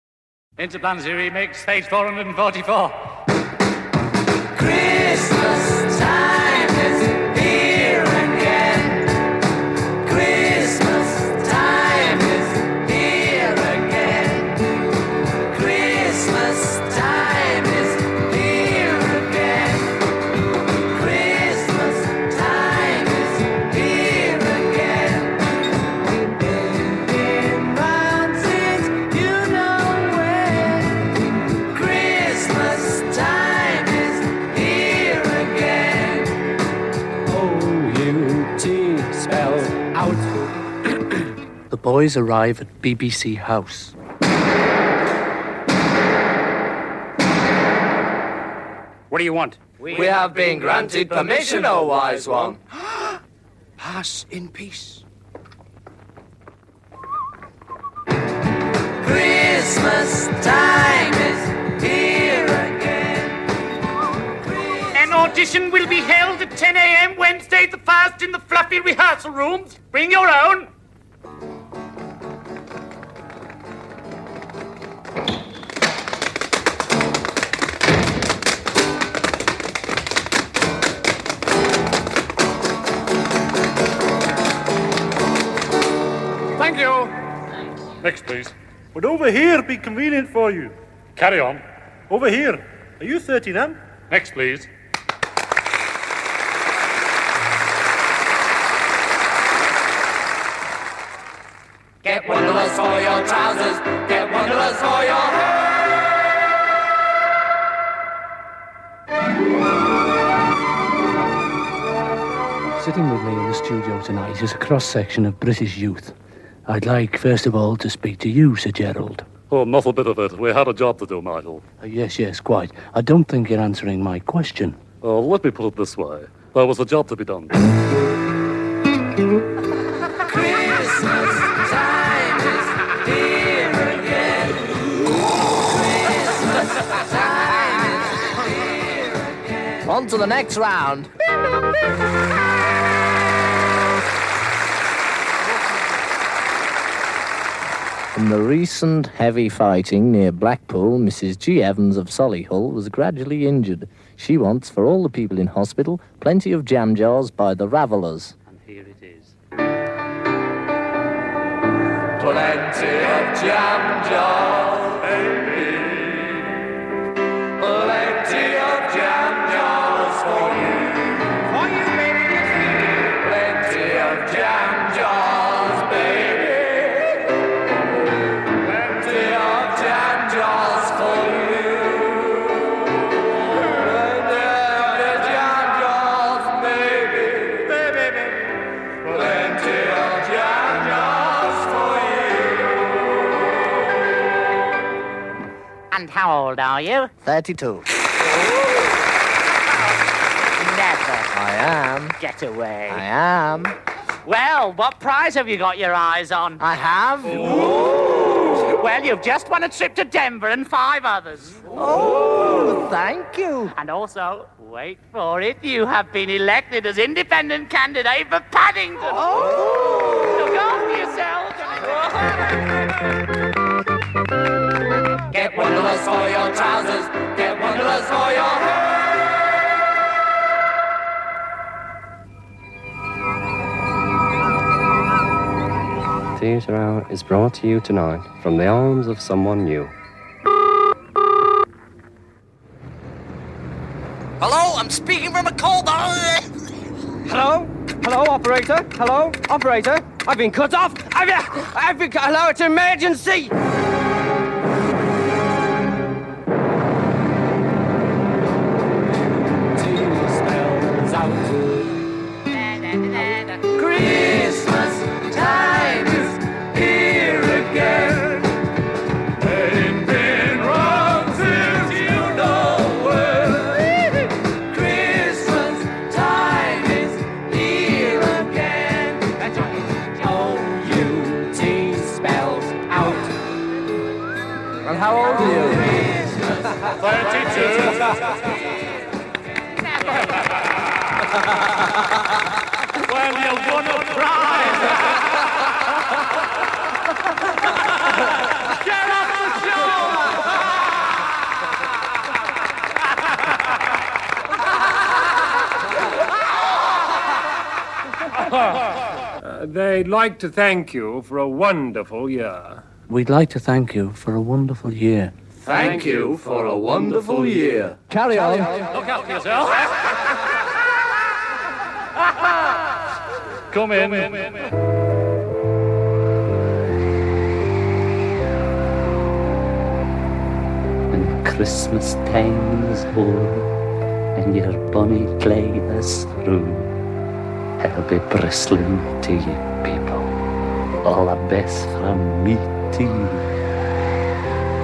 Interplanetary Remix, stage 444. Christmas boys arrive at BBC House. What do you want? We have been granted permission, O wise one. Pass in peace. Christmas time is here again. An audition will be held at 10 a.m. Wednesday the 1st in the fluffy rehearsal rooms. Bring your own. Would over here be convenient for you? Carry on. Over here. Are you 30 then? Next, please. Get wonderless for your trousers. Get wonderless for your hair. Sitting with me in the studio tonight is a cross section of British youth. I'd like, first of all, to speak to you, Sir Gerald. Oh, not a bit of it. We had a job to do, Michael. Uh, yes, yes, quite. I don't think you're answering my question. Oh, let me put it this way. There was a job to be done. Christmas time is here again. Christmas time is here again. On to the next round. In the recent heavy fighting near Blackpool, Mrs. G. Evans of Solihull was gradually injured. She wants, for all the people in hospital, plenty of jam jars by the Ravellers. And here it is. Plenty of jam jars, old are you? 32. Never. I am. Get away. I am. Well, what prize have you got your eyes on? I have. Well, you've just won a trip to Denver and five others. Oh, thank you. And also, wait for it, you have been elected as independent candidate for Paddington. Oh! Look after Get wonderless for your trousers. Get wonderless for your hair. Theatre Hour is brought to you tonight from the arms of someone new. Hello, I'm speaking from a cold. Hello? Hello, operator? Hello, operator? I've been cut off. I've, I've been. Hello, it's an emergency. 32. well, you're gonna cry. Get off the Uh, they'd like to thank you for a wonderful year. We'd like to thank you for a wonderful year. Thank you for a wonderful year. Carry on. Look out for yourself. Come in. When Christmas time is o'er and your bonny clay is through, I'll be bristling to you people, all the best from me to you.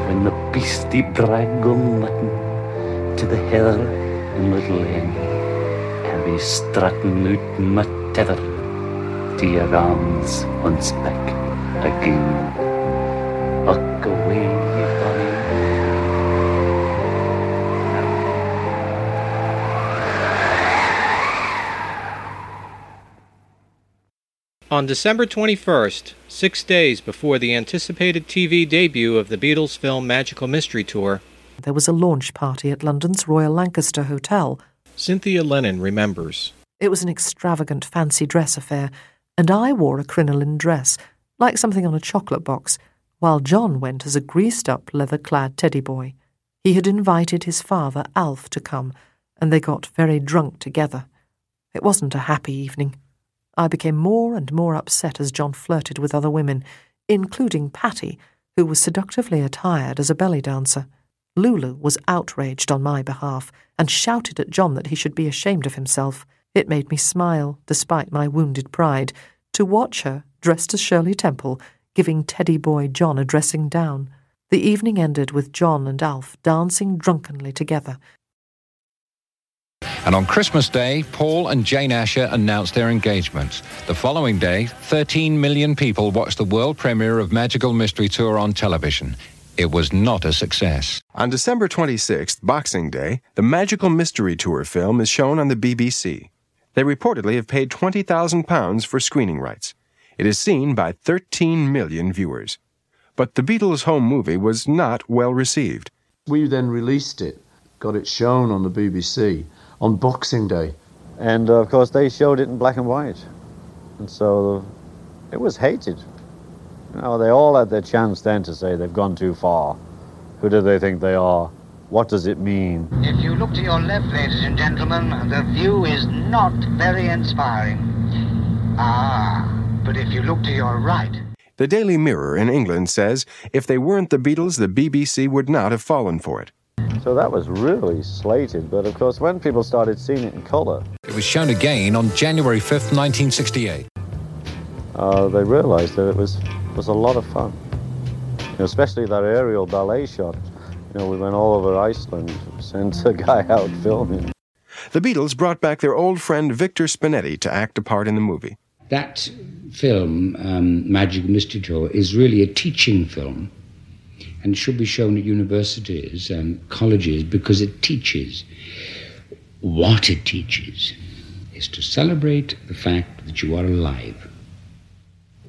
When the beastie brag go mutton to the heather in Little I'll be strutting out my tether to your arms once back again. On December 21st, six days before the anticipated TV debut of the Beatles film Magical Mystery Tour, There was a launch party at London's Royal Lancaster Hotel. Cynthia Lennon remembers. It was an extravagant fancy dress affair, and I wore a crinoline dress, like something on a chocolate box, while John went as a greased up leather clad teddy boy. He had invited his father, Alf, to come, and they got very drunk together. It wasn't a happy evening. I became more and more upset as John flirted with other women, including Pattie, who was seductively attired as a belly dancer. Lulu was outraged on my behalf and shouted at John that he should be ashamed of himself. It made me smile, despite my wounded pride, to watch her, dressed as Shirley Temple, giving teddy boy John a dressing down. The evening ended with John and Alf dancing drunkenly together. And on Christmas Day, Paul and Jane Asher announced their engagement. The following day, 13 million people watched the world premiere of Magical Mystery Tour on television. It was not a success. On December 26th, Boxing Day, the Magical Mystery Tour film is shown on the BBC. They reportedly have paid £20,000 for screening rights. It is seen by 13 million viewers. But the Beatles' home movie was not well received. We then released it, got it shown on the BBC on Boxing Day. And uh, of course, they showed it in black and white. And so it was hated. You know, they all had their chance then to say they've gone too far. Who do they think they are? What does it mean? If you look to your left, ladies and gentlemen, the view is not very inspiring. Ah, but if you look to your right, The Daily Mirror in England says if they weren't the Beatles, the BBC would not have fallen for it. So that was really slated, but of course, when people started seeing it in colour, It was shown again on January 5th, 1968. uh, they realised that it was was a lot of fun. You know, especially that aerial ballet shot. You know, we went all over Iceland, sent a guy out filming. The Beatles brought back their old friend Victor Spinetti to act a part in the movie. That film, um, Magic Mystery Tour, is really a teaching film and should be shown at universities and colleges because it teaches. What it teaches is to celebrate the fact that you are alive.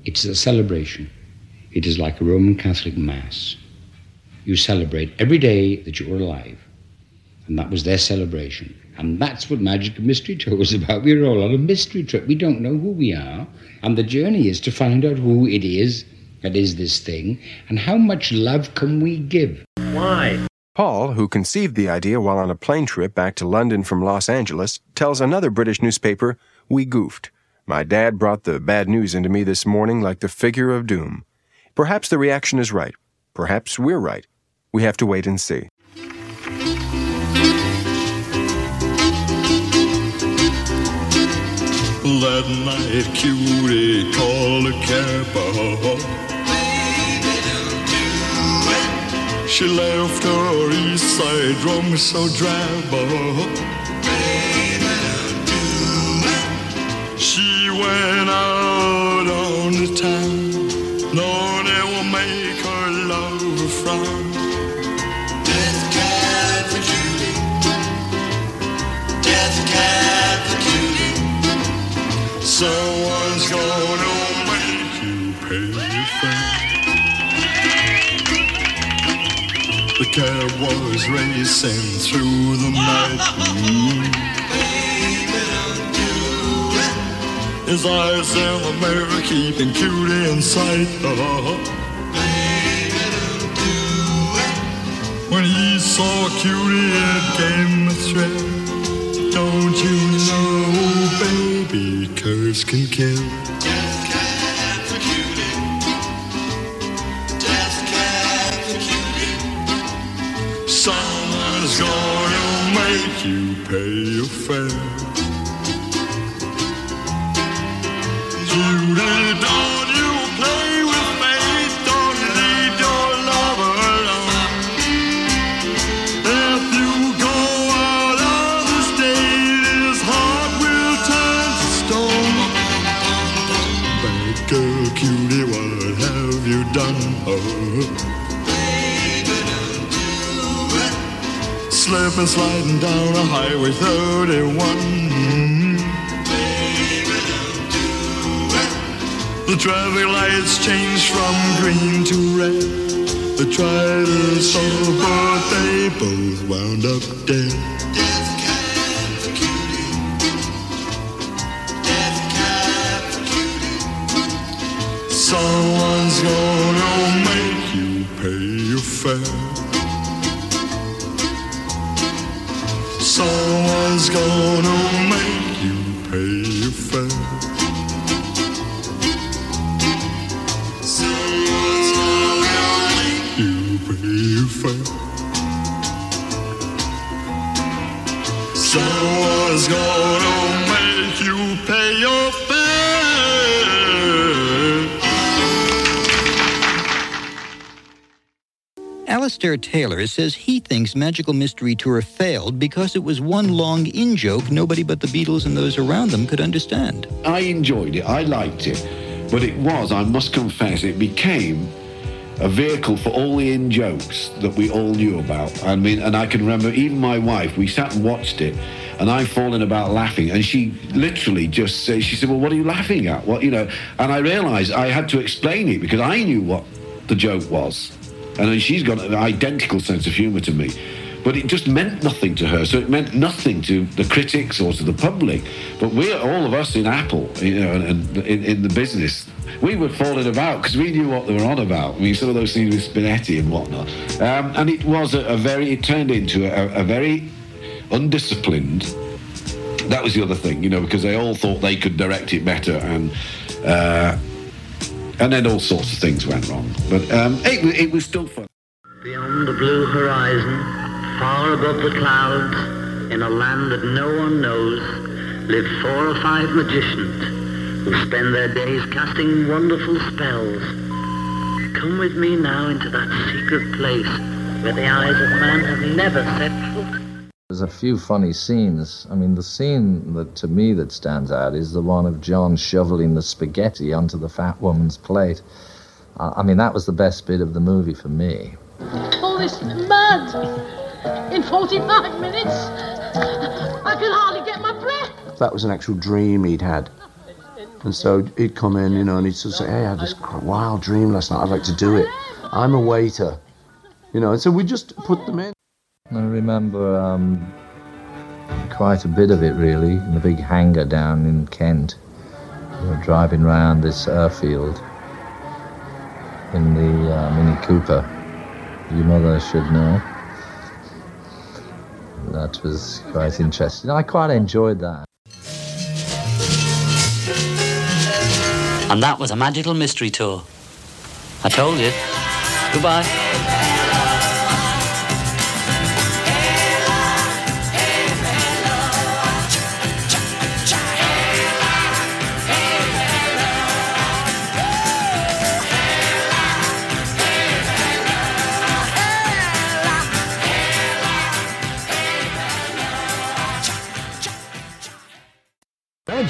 It's a celebration. It is like a Roman Catholic Mass. You celebrate every day that you are alive. And that was their celebration. And that's what Magic Mystery Tour was about. We're all on a mystery trip. We don't know who we are. And the journey is to find out who it is that is this thing and how much love can we give. Why? Paul, who conceived the idea while on a plane trip back to London from Los Angeles, tells another British newspaper, We goofed. My dad brought the bad news into me this morning like the figure of doom. Perhaps the reaction is right. Perhaps we're right. We have to wait and see. That night cutie called a cab. She left her east side room so drab. Baby, she went out on the town. No, they will make her love a frown. Death cab. Death cab. Someone's gonna. Cab was racing through the night. His eyes in the mirror keeping cutie in sight. When he saw cutie, it came a thrill. Don't you know, baby, curves can kill. Someone's gonna make you pay your fare. Judy, Slipping, sliding down a highway 31. The traffic lights change from green to red. They tried to solve, but they both wound up dead. Death Capricorn. Death Capriculty. Someone's gonna make you pay your fare. Someone's Alistair Taylor says he thinks Magical Mystery Tour failed because it was one long in joke nobody but the Beatles and those around them could understand. I enjoyed it. I liked it. But it was, I must confess, it became a vehicle for all the in jokes that we all knew about. I mean, and I can remember even my wife, we sat and watched it, and I'm falling about laughing, and she literally just said, she said, well, what are you laughing at? What, you know, and I realized I had to explain it because I knew what the joke was. And she's got an identical sense of humour to me. But it just meant nothing to her. So it meant nothing to the critics or to the public. But we're all of us in Apple, you know, and, and in, in the business, we were falling about because we knew what they were on about. I mean, some of those things with Spinetti and whatnot. Um, and it was a, a very, it turned into a, a very undisciplined. That was the other thing, you know, because they all thought they could direct it better, and uh, and then all sorts of things went wrong. But um, it, it was still fun. Beyond the blue horizon, far above the clouds, in a land that no one knows, live four or five magicians who spend their days casting wonderful spells. Come with me now into that secret place where the eyes of man have never set foot. There's a few funny scenes. I mean, the scene that to me that stands out is the one of John shoveling the spaghetti onto the fat woman's plate. Uh, I mean, that was the best bit of the movie for me. All this mud in 45 minutes. I can hardly get my breath. That was an actual dream he'd had. And so he'd come in, you know, and he'd sort of say, Hey, I had this wild dream last night. I'd like to do it. I'm a waiter. You know, and so we just put them in. I remember um, quite a bit of it, really, in the big hangar down in Kent. We were driving round this airfield in the uh, Mini Cooper. Your mother should know. That was quite interesting. I quite enjoyed that. And that was a magical mystery tour. I told you. Goodbye.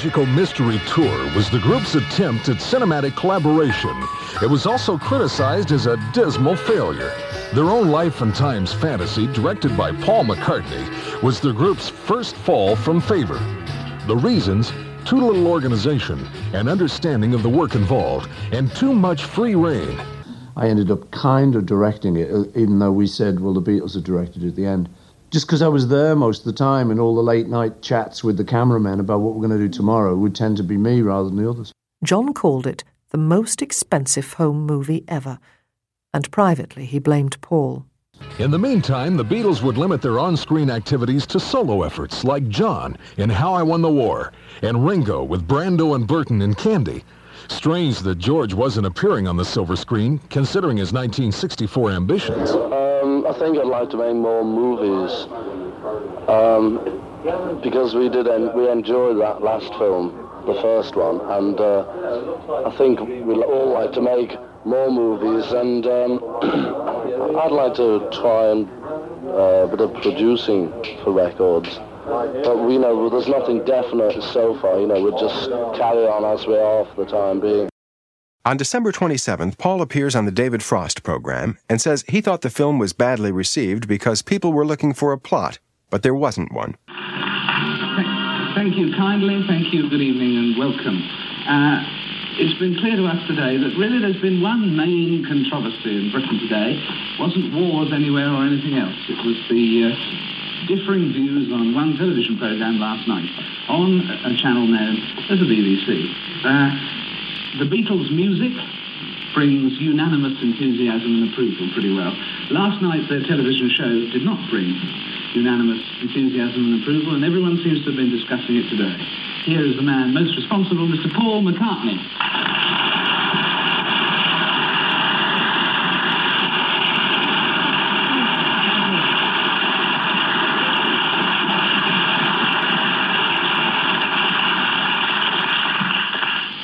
Magical Mystery Tour was the group's attempt at cinematic collaboration. It was also criticized as a dismal failure. Their own life and times fantasy, directed by Paul McCartney, was the group's first fall from favor. The reasons too little organization and understanding of the work involved, and too much free reign. I ended up kind of directing it, even though we said, well, the Beatles had directed at the end. Just because I was there most of the time and all the late night chats with the cameramen about what we're going to do tomorrow would tend to be me rather than the others. John called it the most expensive home movie ever, and privately he blamed Paul. In the meantime, the Beatles would limit their on-screen activities to solo efforts like John in How I Won the War and Ringo with Brando and Burton in Candy. Strange that George wasn't appearing on the silver screen, considering his 1964 ambitions. I think I'd like to make more movies um, because we did en- we enjoyed that last film, the first one, and uh, I think we'd all like to make more movies, and um, I'd like to try and uh, a bit of producing for records. But you know, there's nothing definite so far. You know, we'll just carry on as we are for the time being. On December 27th, Paul appears on the David Frost program and says he thought the film was badly received because people were looking for a plot, but there wasn't one. Thank you kindly, thank you, good evening and welcome. Uh, it's been clear to us today that really there's been one main controversy in Britain today. It wasn't wars anywhere or anything else. It was the uh, differing views on one television programme last night on a channel known as the BBC. Uh, the Beatles' music brings unanimous enthusiasm and approval pretty well. Last night, their television show did not bring unanimous enthusiasm and approval, and everyone seems to have been discussing it today. Here is the man most responsible, Mr. Paul McCartney.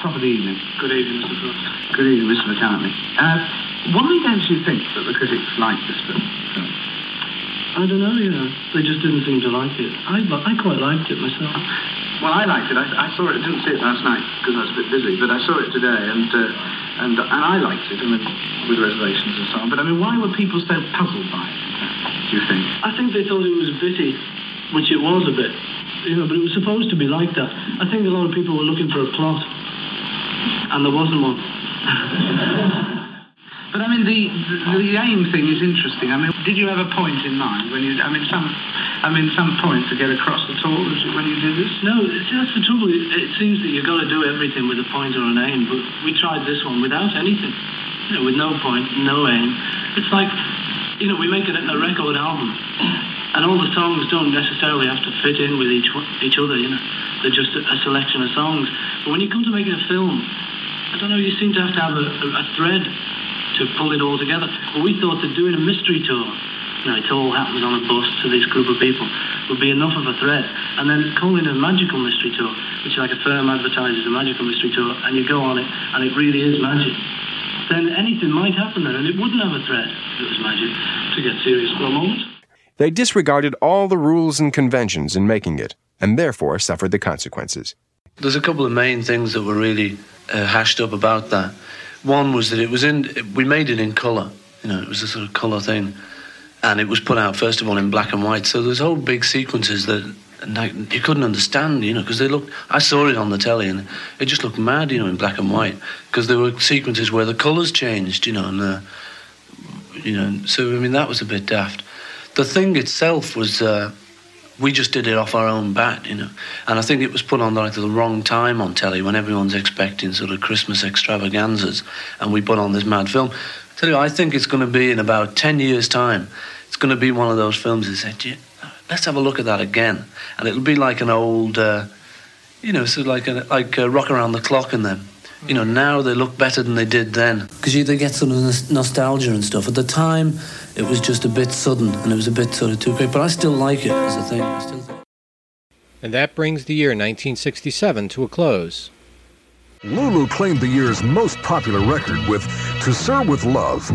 Proper evening. Good evening, Mr. Frost. Good evening, Mr. McCartney. Uh, why don't you think that the critics like this film? I don't know, you know. They just didn't seem to like it. I, I quite liked it myself. Well, I liked it. I, I saw it. I didn't see it last night because I was a bit busy, but I saw it today, and uh, and and I liked it. I mean, with reservations and so on. But I mean, why were people so puzzled by it? Do you think? I think they thought it was bitty, which it was a bit. You know, but it was supposed to be like that. I think a lot of people were looking for a plot, and there wasn't one. But I mean, the, the the aim thing is interesting. I mean, did you have a point in mind when you? I mean, some, I mean, some point to get across at all when you did this? No, that's the trouble. It, it seems that you've got to do everything with a point or an aim, but we tried this one without anything. You know, with no point, no aim. It's like, you know, we make it a record album, and all the songs don't necessarily have to fit in with each each other. You know, they're just a, a selection of songs. But when you come to making a film, I don't know, you seem to have to have a, a, thread to pull it all together. But we thought that doing a mystery tour, you know, it all happens on a bus to this group of people, would be enough of a thread. And then calling it a magical mystery tour, which like a firm advertises a magical mystery tour, and you go on it, and it really is magic. Then anything might happen there, and it wouldn't have a thread it was magic. To get serious for a moment. They disregarded all the rules and conventions in making it, and therefore suffered the consequences. There's a couple of main things that were really uh, hashed up about that. One was that it was in, we made it in colour, you know, it was a sort of colour thing. And it was put out, first of all, in black and white. So there's whole big sequences that you couldn't understand, you know, because they looked, I saw it on the telly and it just looked mad, you know, in black and white. Because there were sequences where the colours changed, you know, and, uh, you know, so I mean, that was a bit daft. The thing itself was, uh, we just did it off our own bat, you know. And I think it was put on like the wrong time on telly when everyone's expecting sort of Christmas extravaganzas, and we put on this mad film. I tell you, I think it's going to be in about ten years' time. It's going to be one of those films that said, "Gee, let's have a look at that again, and it'll be like an old, uh, you know, sort of like a, like uh, Rock Around the Clock in them. You know, now they look better than they did then. Because they get sort of nos- nostalgia and stuff. At the time, it was just a bit sudden and it was a bit sort of too quick. But I still like it as a thing. I still think. And that brings the year 1967 to a close. Lulu claimed the year's most popular record with To Sir With Love.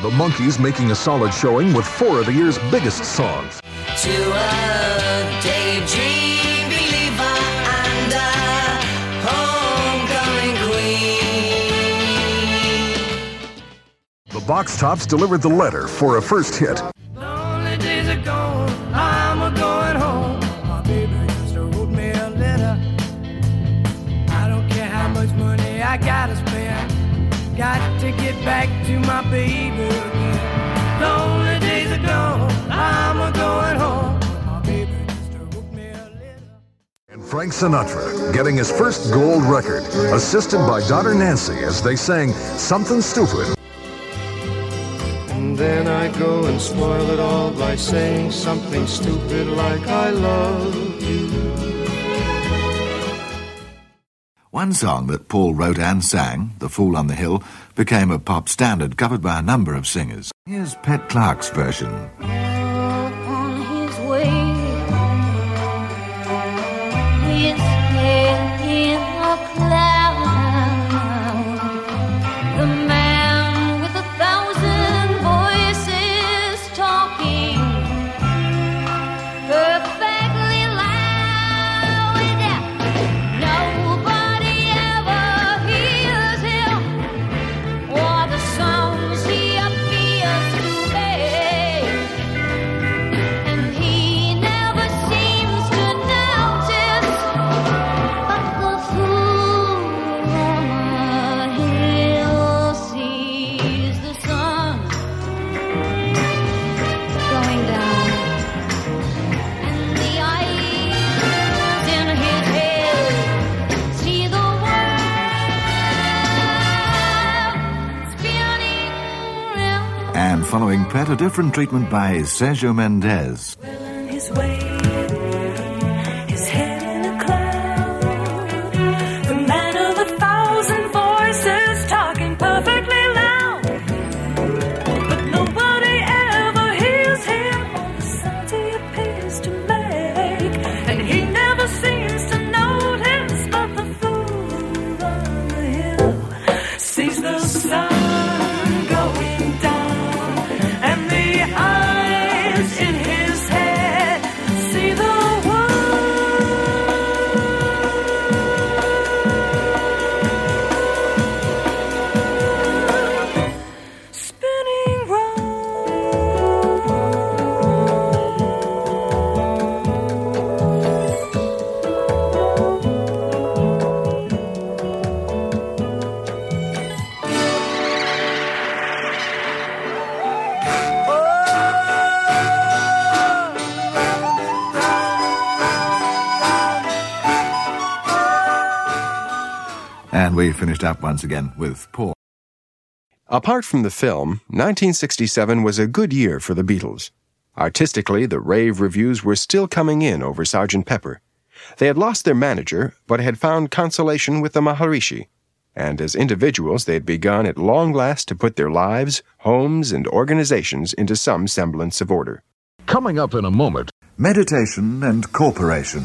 The Monkees making a solid showing with four of the year's biggest songs. To a daydream Box Tops delivered the letter for a first hit. Lonely days are I'm going home. My baby just wrote me a letter. I don't care how much money I gotta spend. Got to get back to my baby again. Lonely days are gone, I'm a going home. My baby just wrote me a letter. And Frank Sinatra getting his first gold record, assisted by daughter Nancy as they sang Something Stupid. Then I go and spoil it all by saying something stupid like I love you. One song that Paul wrote and sang, The Fool on the Hill, became a pop standard covered by a number of singers. Here's Pet Clark's version. A different treatment by Sergio Mendes. Once again with Paul. Apart from the film, 1967 was a good year for the Beatles. Artistically, the rave reviews were still coming in over Sgt. Pepper. They had lost their manager, but had found consolation with the Maharishi. And as individuals, they had begun at long last to put their lives, homes, and organizations into some semblance of order. Coming up in a moment, Meditation and Corporation.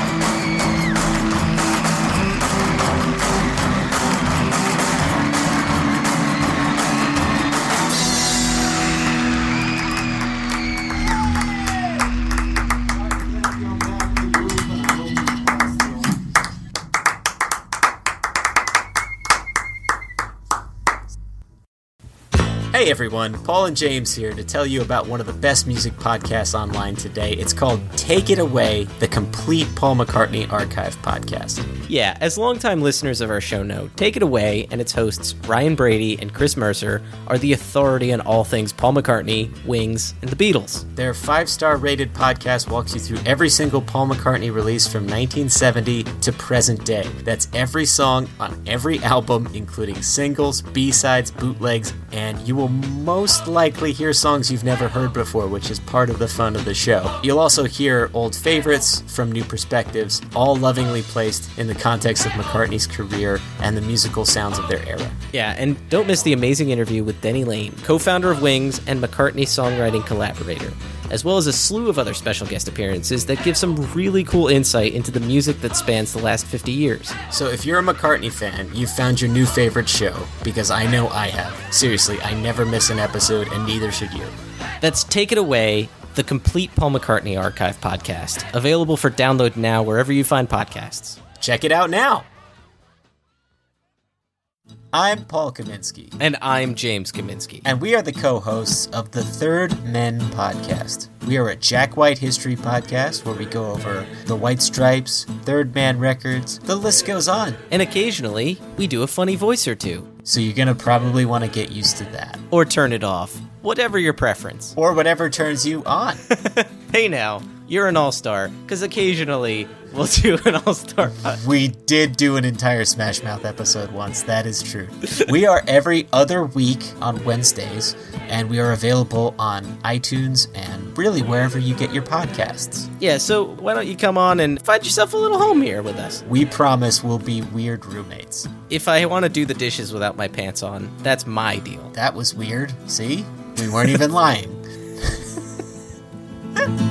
Hey everyone, Paul and James here to tell you about one of the best music podcasts online today. It's called Take It Away, the complete Paul McCartney archive podcast. Yeah, as longtime listeners of our show know, Take It Away and its hosts, Ryan Brady and Chris Mercer, are the authority on all things Paul McCartney, Wings, and the Beatles. Their five star rated podcast walks you through every single Paul McCartney release from 1970 to present day. That's every song on every album, including singles, B sides, bootlegs, and you will most likely hear songs you've never heard before, which is part of the fun of the show. You'll also hear old favorites from new perspectives, all lovingly placed in the context of McCartney's career and the musical sounds of their era. Yeah, and don't miss the amazing interview with Denny Laine, co founder of Wings and McCartney songwriting collaborator, as well as a slew of other special guest appearances that give some really cool insight into the music that spans the last 50 years. So if you're a McCartney fan, you've found your new favorite show, because I know I have. Seriously, I never miss an episode, and neither should you. That's Take It Away, the complete Paul McCartney Archive podcast, available for download now wherever you find podcasts. Check it out now! I'm Paul Kaminsky. And I'm James Kaminsky. And we are the co hosts of the Third Men podcast. We are a Jack White history podcast where we go over the White Stripes, Third Man Records, the list goes on. And occasionally, we do a funny voice or two. So you're gonna probably want to get used to that. Or turn it off, whatever your preference. Or whatever turns you on. hey now, you're an all star, because occasionally we'll do an all star. We did do an entire Smash Mouth episode once, that is true. we are every other week on Wednesdays, and we are available on iTunes and really wherever you get your podcasts. Yeah, so why don't you come on and find yourself a little home here with us? We promise we'll be weird roommates. If I want to do the dishes without my pants on, that's my deal. That was weird. See? We weren't even lying.